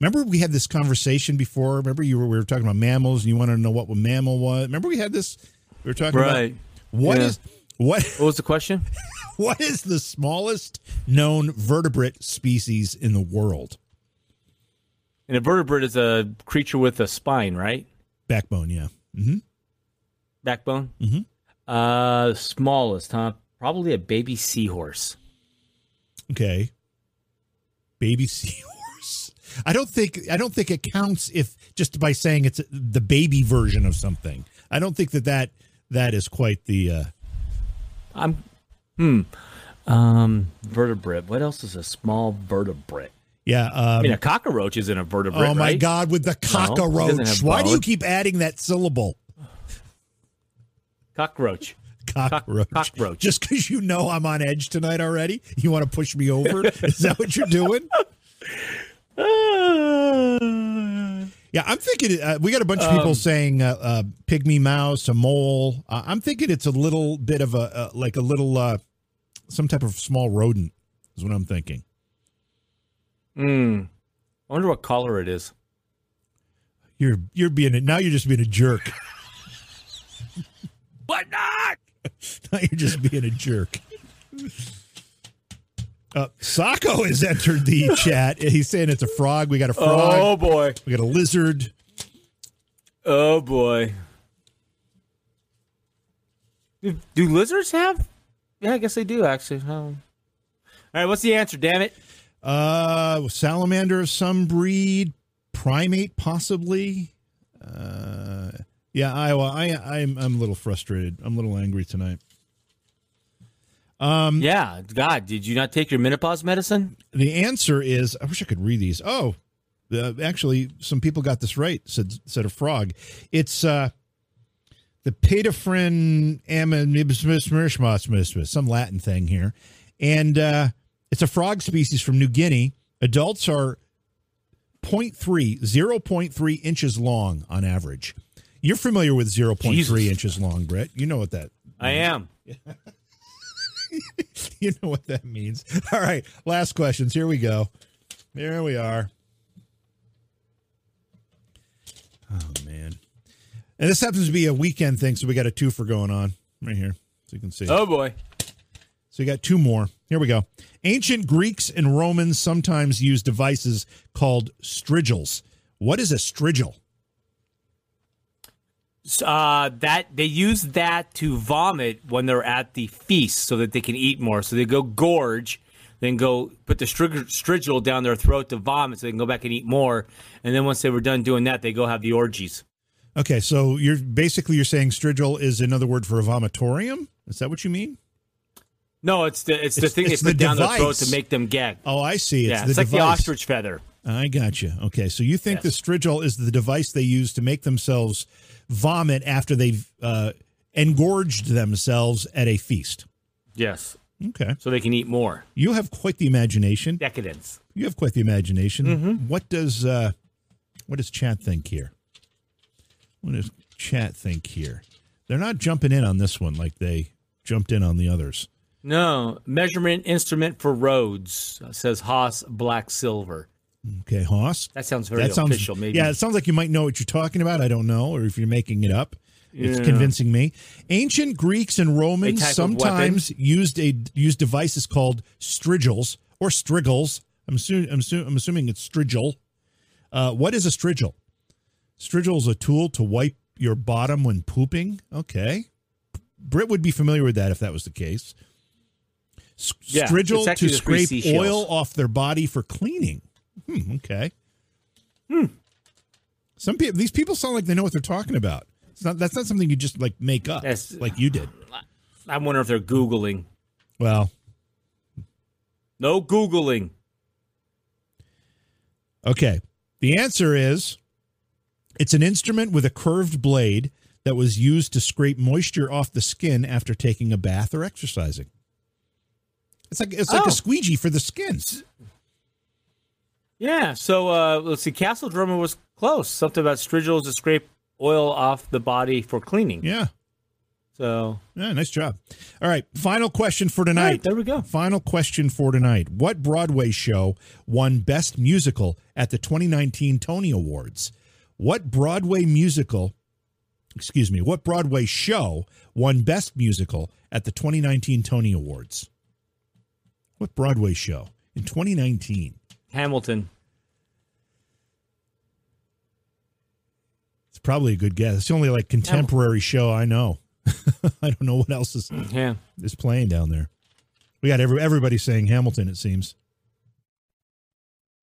Remember we had this conversation before. Remember you were we were talking about mammals and you wanted to know what a mammal was. Remember we had this. We were talking Right. about what Yeah. is what What was the question? *laughs* what is the smallest known vertebrate species in the world? An invertebrate is a creature with a spine, right? Backbone, yeah. Mm-hmm. Backbone. Mhm. Uh, smallest, huh? Probably a baby seahorse. Okay. Baby *laughs* seahorse. I don't think I don't think it counts if just by saying it's the baby version of something. I don't think that that that is quite the. Uh, I'm. Hmm. Um, vertebrate. What else is a small vertebrate? yeah. Um, I mean, a cockroach isn't a vertebrate. oh my right? God! With the No, it doesn't cockroach. have Why do you keep adding that syllable? Cockroach. Cockroach. cockroach. Just because you know I'm on edge tonight already, you want to push me over? is that what you're doing? *laughs* *laughs* Yeah, I'm thinking uh, we got a bunch of people Um, saying uh, uh, pygmy mouse, a mole. Uh, I'm thinking it's a little bit of a uh, like a little uh, some type of small rodent. Is what I'm thinking. Hmm. I wonder what color it is. You're you're being a, now you're just being a jerk. *laughs* What not? now you're just being a jerk. *laughs* Uh, Sacco has entered the *laughs* chat. He's saying it's a frog. We got a frog. Oh boy. We got a lizard. Oh boy. Do, do lizards have? Yeah, I guess they do actually. Um, all right, what's the answer? Damn it. Uh, salamander of some breed, primate possibly. Uh, yeah, Iowa. I, I'm I'm a little frustrated. I'm a little angry tonight. Um, yeah, God, did you not take your menopause medicine? The answer is I wish I could read these. Oh, uh, actually, some people got this right. Said said a frog. It's uh, the Paedophryne some Latin thing here, and uh, it's a frog species from New Guinea. Adults are 0.3, 0.3 inches long on average. You're familiar with 0.3 Jesus. inches long, Britt. You know what that I am. *laughs* *laughs* you know what that means. All right, last questions. Here we go. There we are. Oh man. And this happens to be a weekend thing, so we got a two for going on right here. So you can see. Oh boy. So you got two more. Here we go. Ancient Greeks and Romans sometimes used devices called strigils. What is a strigil? Uh, that they use that to vomit when they're at the feast, so that they can eat more. So they go gorge, then go put the strigil down their throat to vomit, so they can go back and eat more. And then once they were done doing that, they go have the orgies. Okay, so you're basically you're saying strigil is another word for a vomitorium? Is that what you mean? No, it's the it's, the It's- thing it's they put the down their throat to make them gag. Oh, I see. It's yeah, it's like the ostrich feather. I got you. Okay, so you think the strigil is the device they use to make themselves vomit after they've uh, engorged themselves at a feast? Yes. Okay. So they can eat more. You have quite the imagination. Decadence. You have quite the imagination. Mhm. What does uh, what does chat think here? What does chat think here? They're not jumping in on this one like they jumped in on the others. No measurement instrument for roads uh, says Haas Black Silver. Okay, Hoss. That sounds very that sounds, official. Maybe Yeah, it sounds like you might know what you're talking about. I don't know, or if you're making it up. It's Yeah. convincing me. Ancient Greeks and Romans A type of sometimes used a used devices called strigils or strigils. I'm assuming I'm, assu- I'm assuming it's strigil. Uh, what is a strigil? Strigil is a tool to wipe your bottom when pooping. Okay, Britt would be familiar with that if that was the case. S- Yeah, strigil to actually the three scrape oil off their body for cleaning. Hmm, okay. Hmm. Some people, these people sound like they know what they're talking about. It's not. That's not something you just like make up, Yes. like you did. I wonder if they're googling. Well, No googling. okay. The answer is, it's an instrument with a curved blade that was used to scrape moisture off the skin after taking a bath or exercising. It's like it's like Oh. a squeegee for the skin. Yeah. So uh, let's see. Castle Drummer was close. Something about strigils to scrape oil off the body for cleaning. Yeah. So Yeah, nice job. All right, final question for tonight. Right, there we go. Final question for tonight. What Broadway show won Best Musical at the 2019 Tony Awards? What Broadway musical, excuse me, what Broadway show won Best Musical at the 2019 Tony Awards? What Broadway show in 2019? Hamilton. It's probably a good guess. It's the only like contemporary show I know. *laughs* I don't know what else is Yeah. is playing down there. We got every, everybody saying Hamilton. It seems.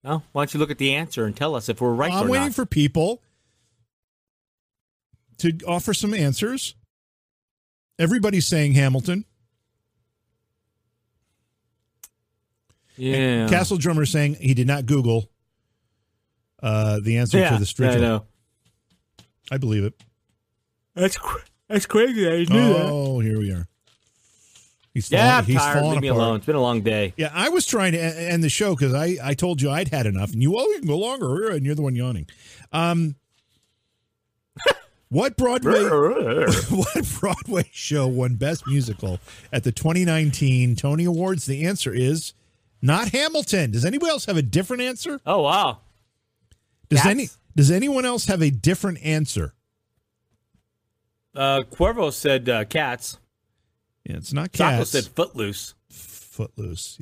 No. Why don't you look at the answer and tell us if we're right I'm or waiting not? for people to offer some answers. Everybody's saying Hamilton. Yeah. Castle Drummer saying he did not Google uh, the answer yeah, to the strigil. I know. I believe it. That's that's crazy. I knew that. Oh, here we are. He's Yeah, falling- I'm he's tired. falling Leave me apart. alone. It's been a long day. Yeah, I was trying to end the show because I, I told you I'd had enough, and you oh you can go longer, and you're the one yawning. Um, *laughs* what Broadway *laughs* what Broadway show won Best Musical at the 2019 Tony Awards? The answer is not Hamilton. Does anybody else have a different answer? Oh wow. Does Cats? any Does anyone else have a different answer? Uh, Cuervo said uh, cats. Yeah, it's not Sacco cats. said footloose. Footloose.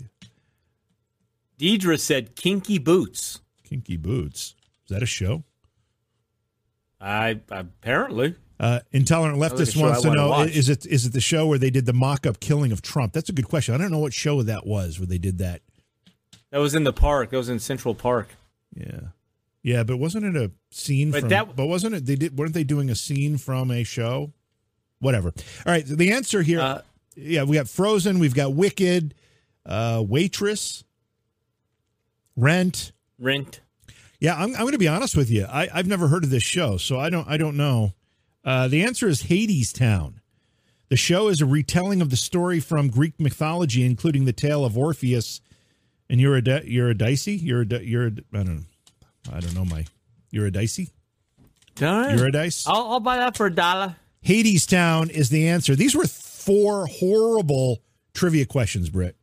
Deidre said kinky boots. Kinky boots. Is that a show? I apparently. Uh, Intolerant Sounds like a leftist wants to know: is it is it the show where they did the mock-up killing of Trump? That's a good question. I don't know what show that was where they did that. That was in the park. That was in Central Park. Yeah, yeah, but wasn't it a scene? But from, that- but wasn't it? They did. weren't they doing a scene from a show? Whatever. All right. The answer here. Uh, yeah, we got Frozen. We've got Wicked, uh, Waitress, Rent. Rent. Yeah, I'm, I'm going to be honest with you. I, I've never heard of this show, so I don't I don't know. Uh, the answer is Hadestown. The show is a retelling of the story from Greek mythology, including the tale of Orpheus and Eurydice. Eurydice? Eurydice? Eurydice? I don't know. I don't know my Eurydice. Darn. Eurydice. I'll, I'll buy that for a dollar. Hadestown is the answer. These were four horrible trivia questions, Britt.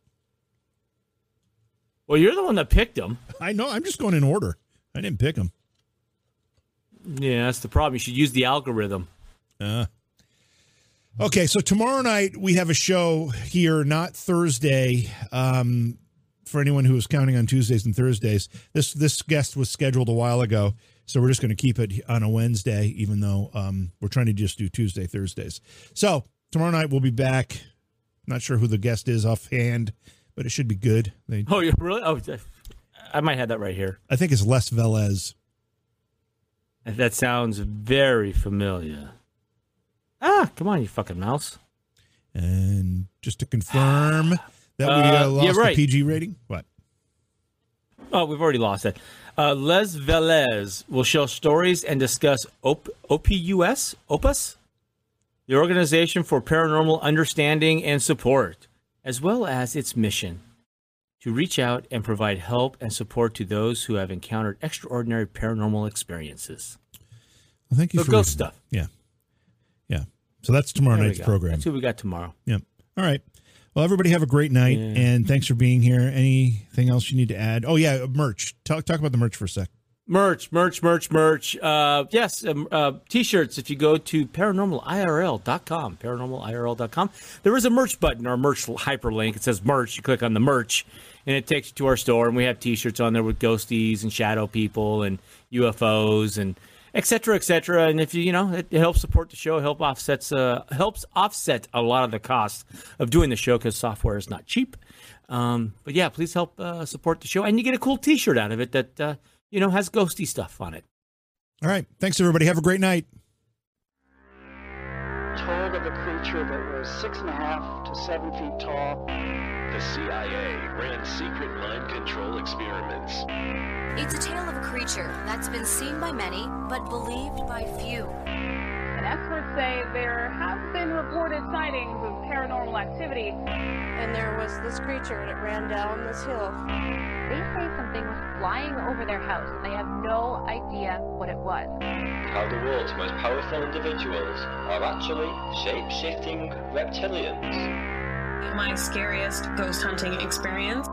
Well, you're the one that picked them. I know. I'm just going in order. I didn't pick them. Yeah, that's the problem. You should use the algorithm. Uh, okay, so tomorrow night we have a show here, not Thursday. Um, for anyone who was counting on Tuesdays and Thursdays, this this guest was scheduled a while ago, so we're just going to keep it on a Wednesday, even though um, we're trying to just do Tuesday Thursdays. So tomorrow night we'll be back. Not sure who the guest is offhand, but it should be good. They, Oh, you really? Oh, I might have that right here. I think it's Les Velez. That sounds very familiar. Ah, come on, you fucking mouse. And just to confirm that we uh, Uh, lost yeah, right. the PG rating. What? Oh, we've already lost that. Uh, Les Velez will share stories and discuss OP- OPUS, OPUS, the Organization for Paranormal Understanding and Support, as well as its mission to reach out and provide help and support to those who have encountered extraordinary paranormal experiences. Well, thank you So for ghost stuff. Yeah, yeah. So that's tomorrow There night's program. That's what we got tomorrow. Yep. All right. Well, everybody have a great night, Yeah. and thanks for being here. Anything else you need to add? Oh yeah, merch. Talk talk about the merch for a sec. Merch, merch, merch, merch. Uh, yes, um, uh, t-shirts. If you go to paranormalirl.com, paranormalirl.com, there is a merch button or merch hyperlink. It says merch. You click on the merch, and it takes you to our store. And we have t-shirts on there with ghosties and shadow people and UFOs and et cetera, et cetera. And if you, you know, it, it helps support the show, help offsets, uh, helps offset a lot of the cost of doing the show because software is not cheap. Um, but yeah, please help uh, support the show, and you get a cool T-shirt out of it that uh, you know has ghosty stuff on it. All right. Thanks everybody. Have a great night. Told of a creature that was six and a half to seven feet tall. The CIA ran secret mind control experiments. It's a tale of a creature that's been seen by many, but believed by few. And experts say there have been reported sightings of paranormal activity. And there was this creature and it ran down this hill. They say something was flying over their house and they have no idea what it was. How the world's most powerful individuals are actually shape-shifting reptilians my scariest ghost hunting experience.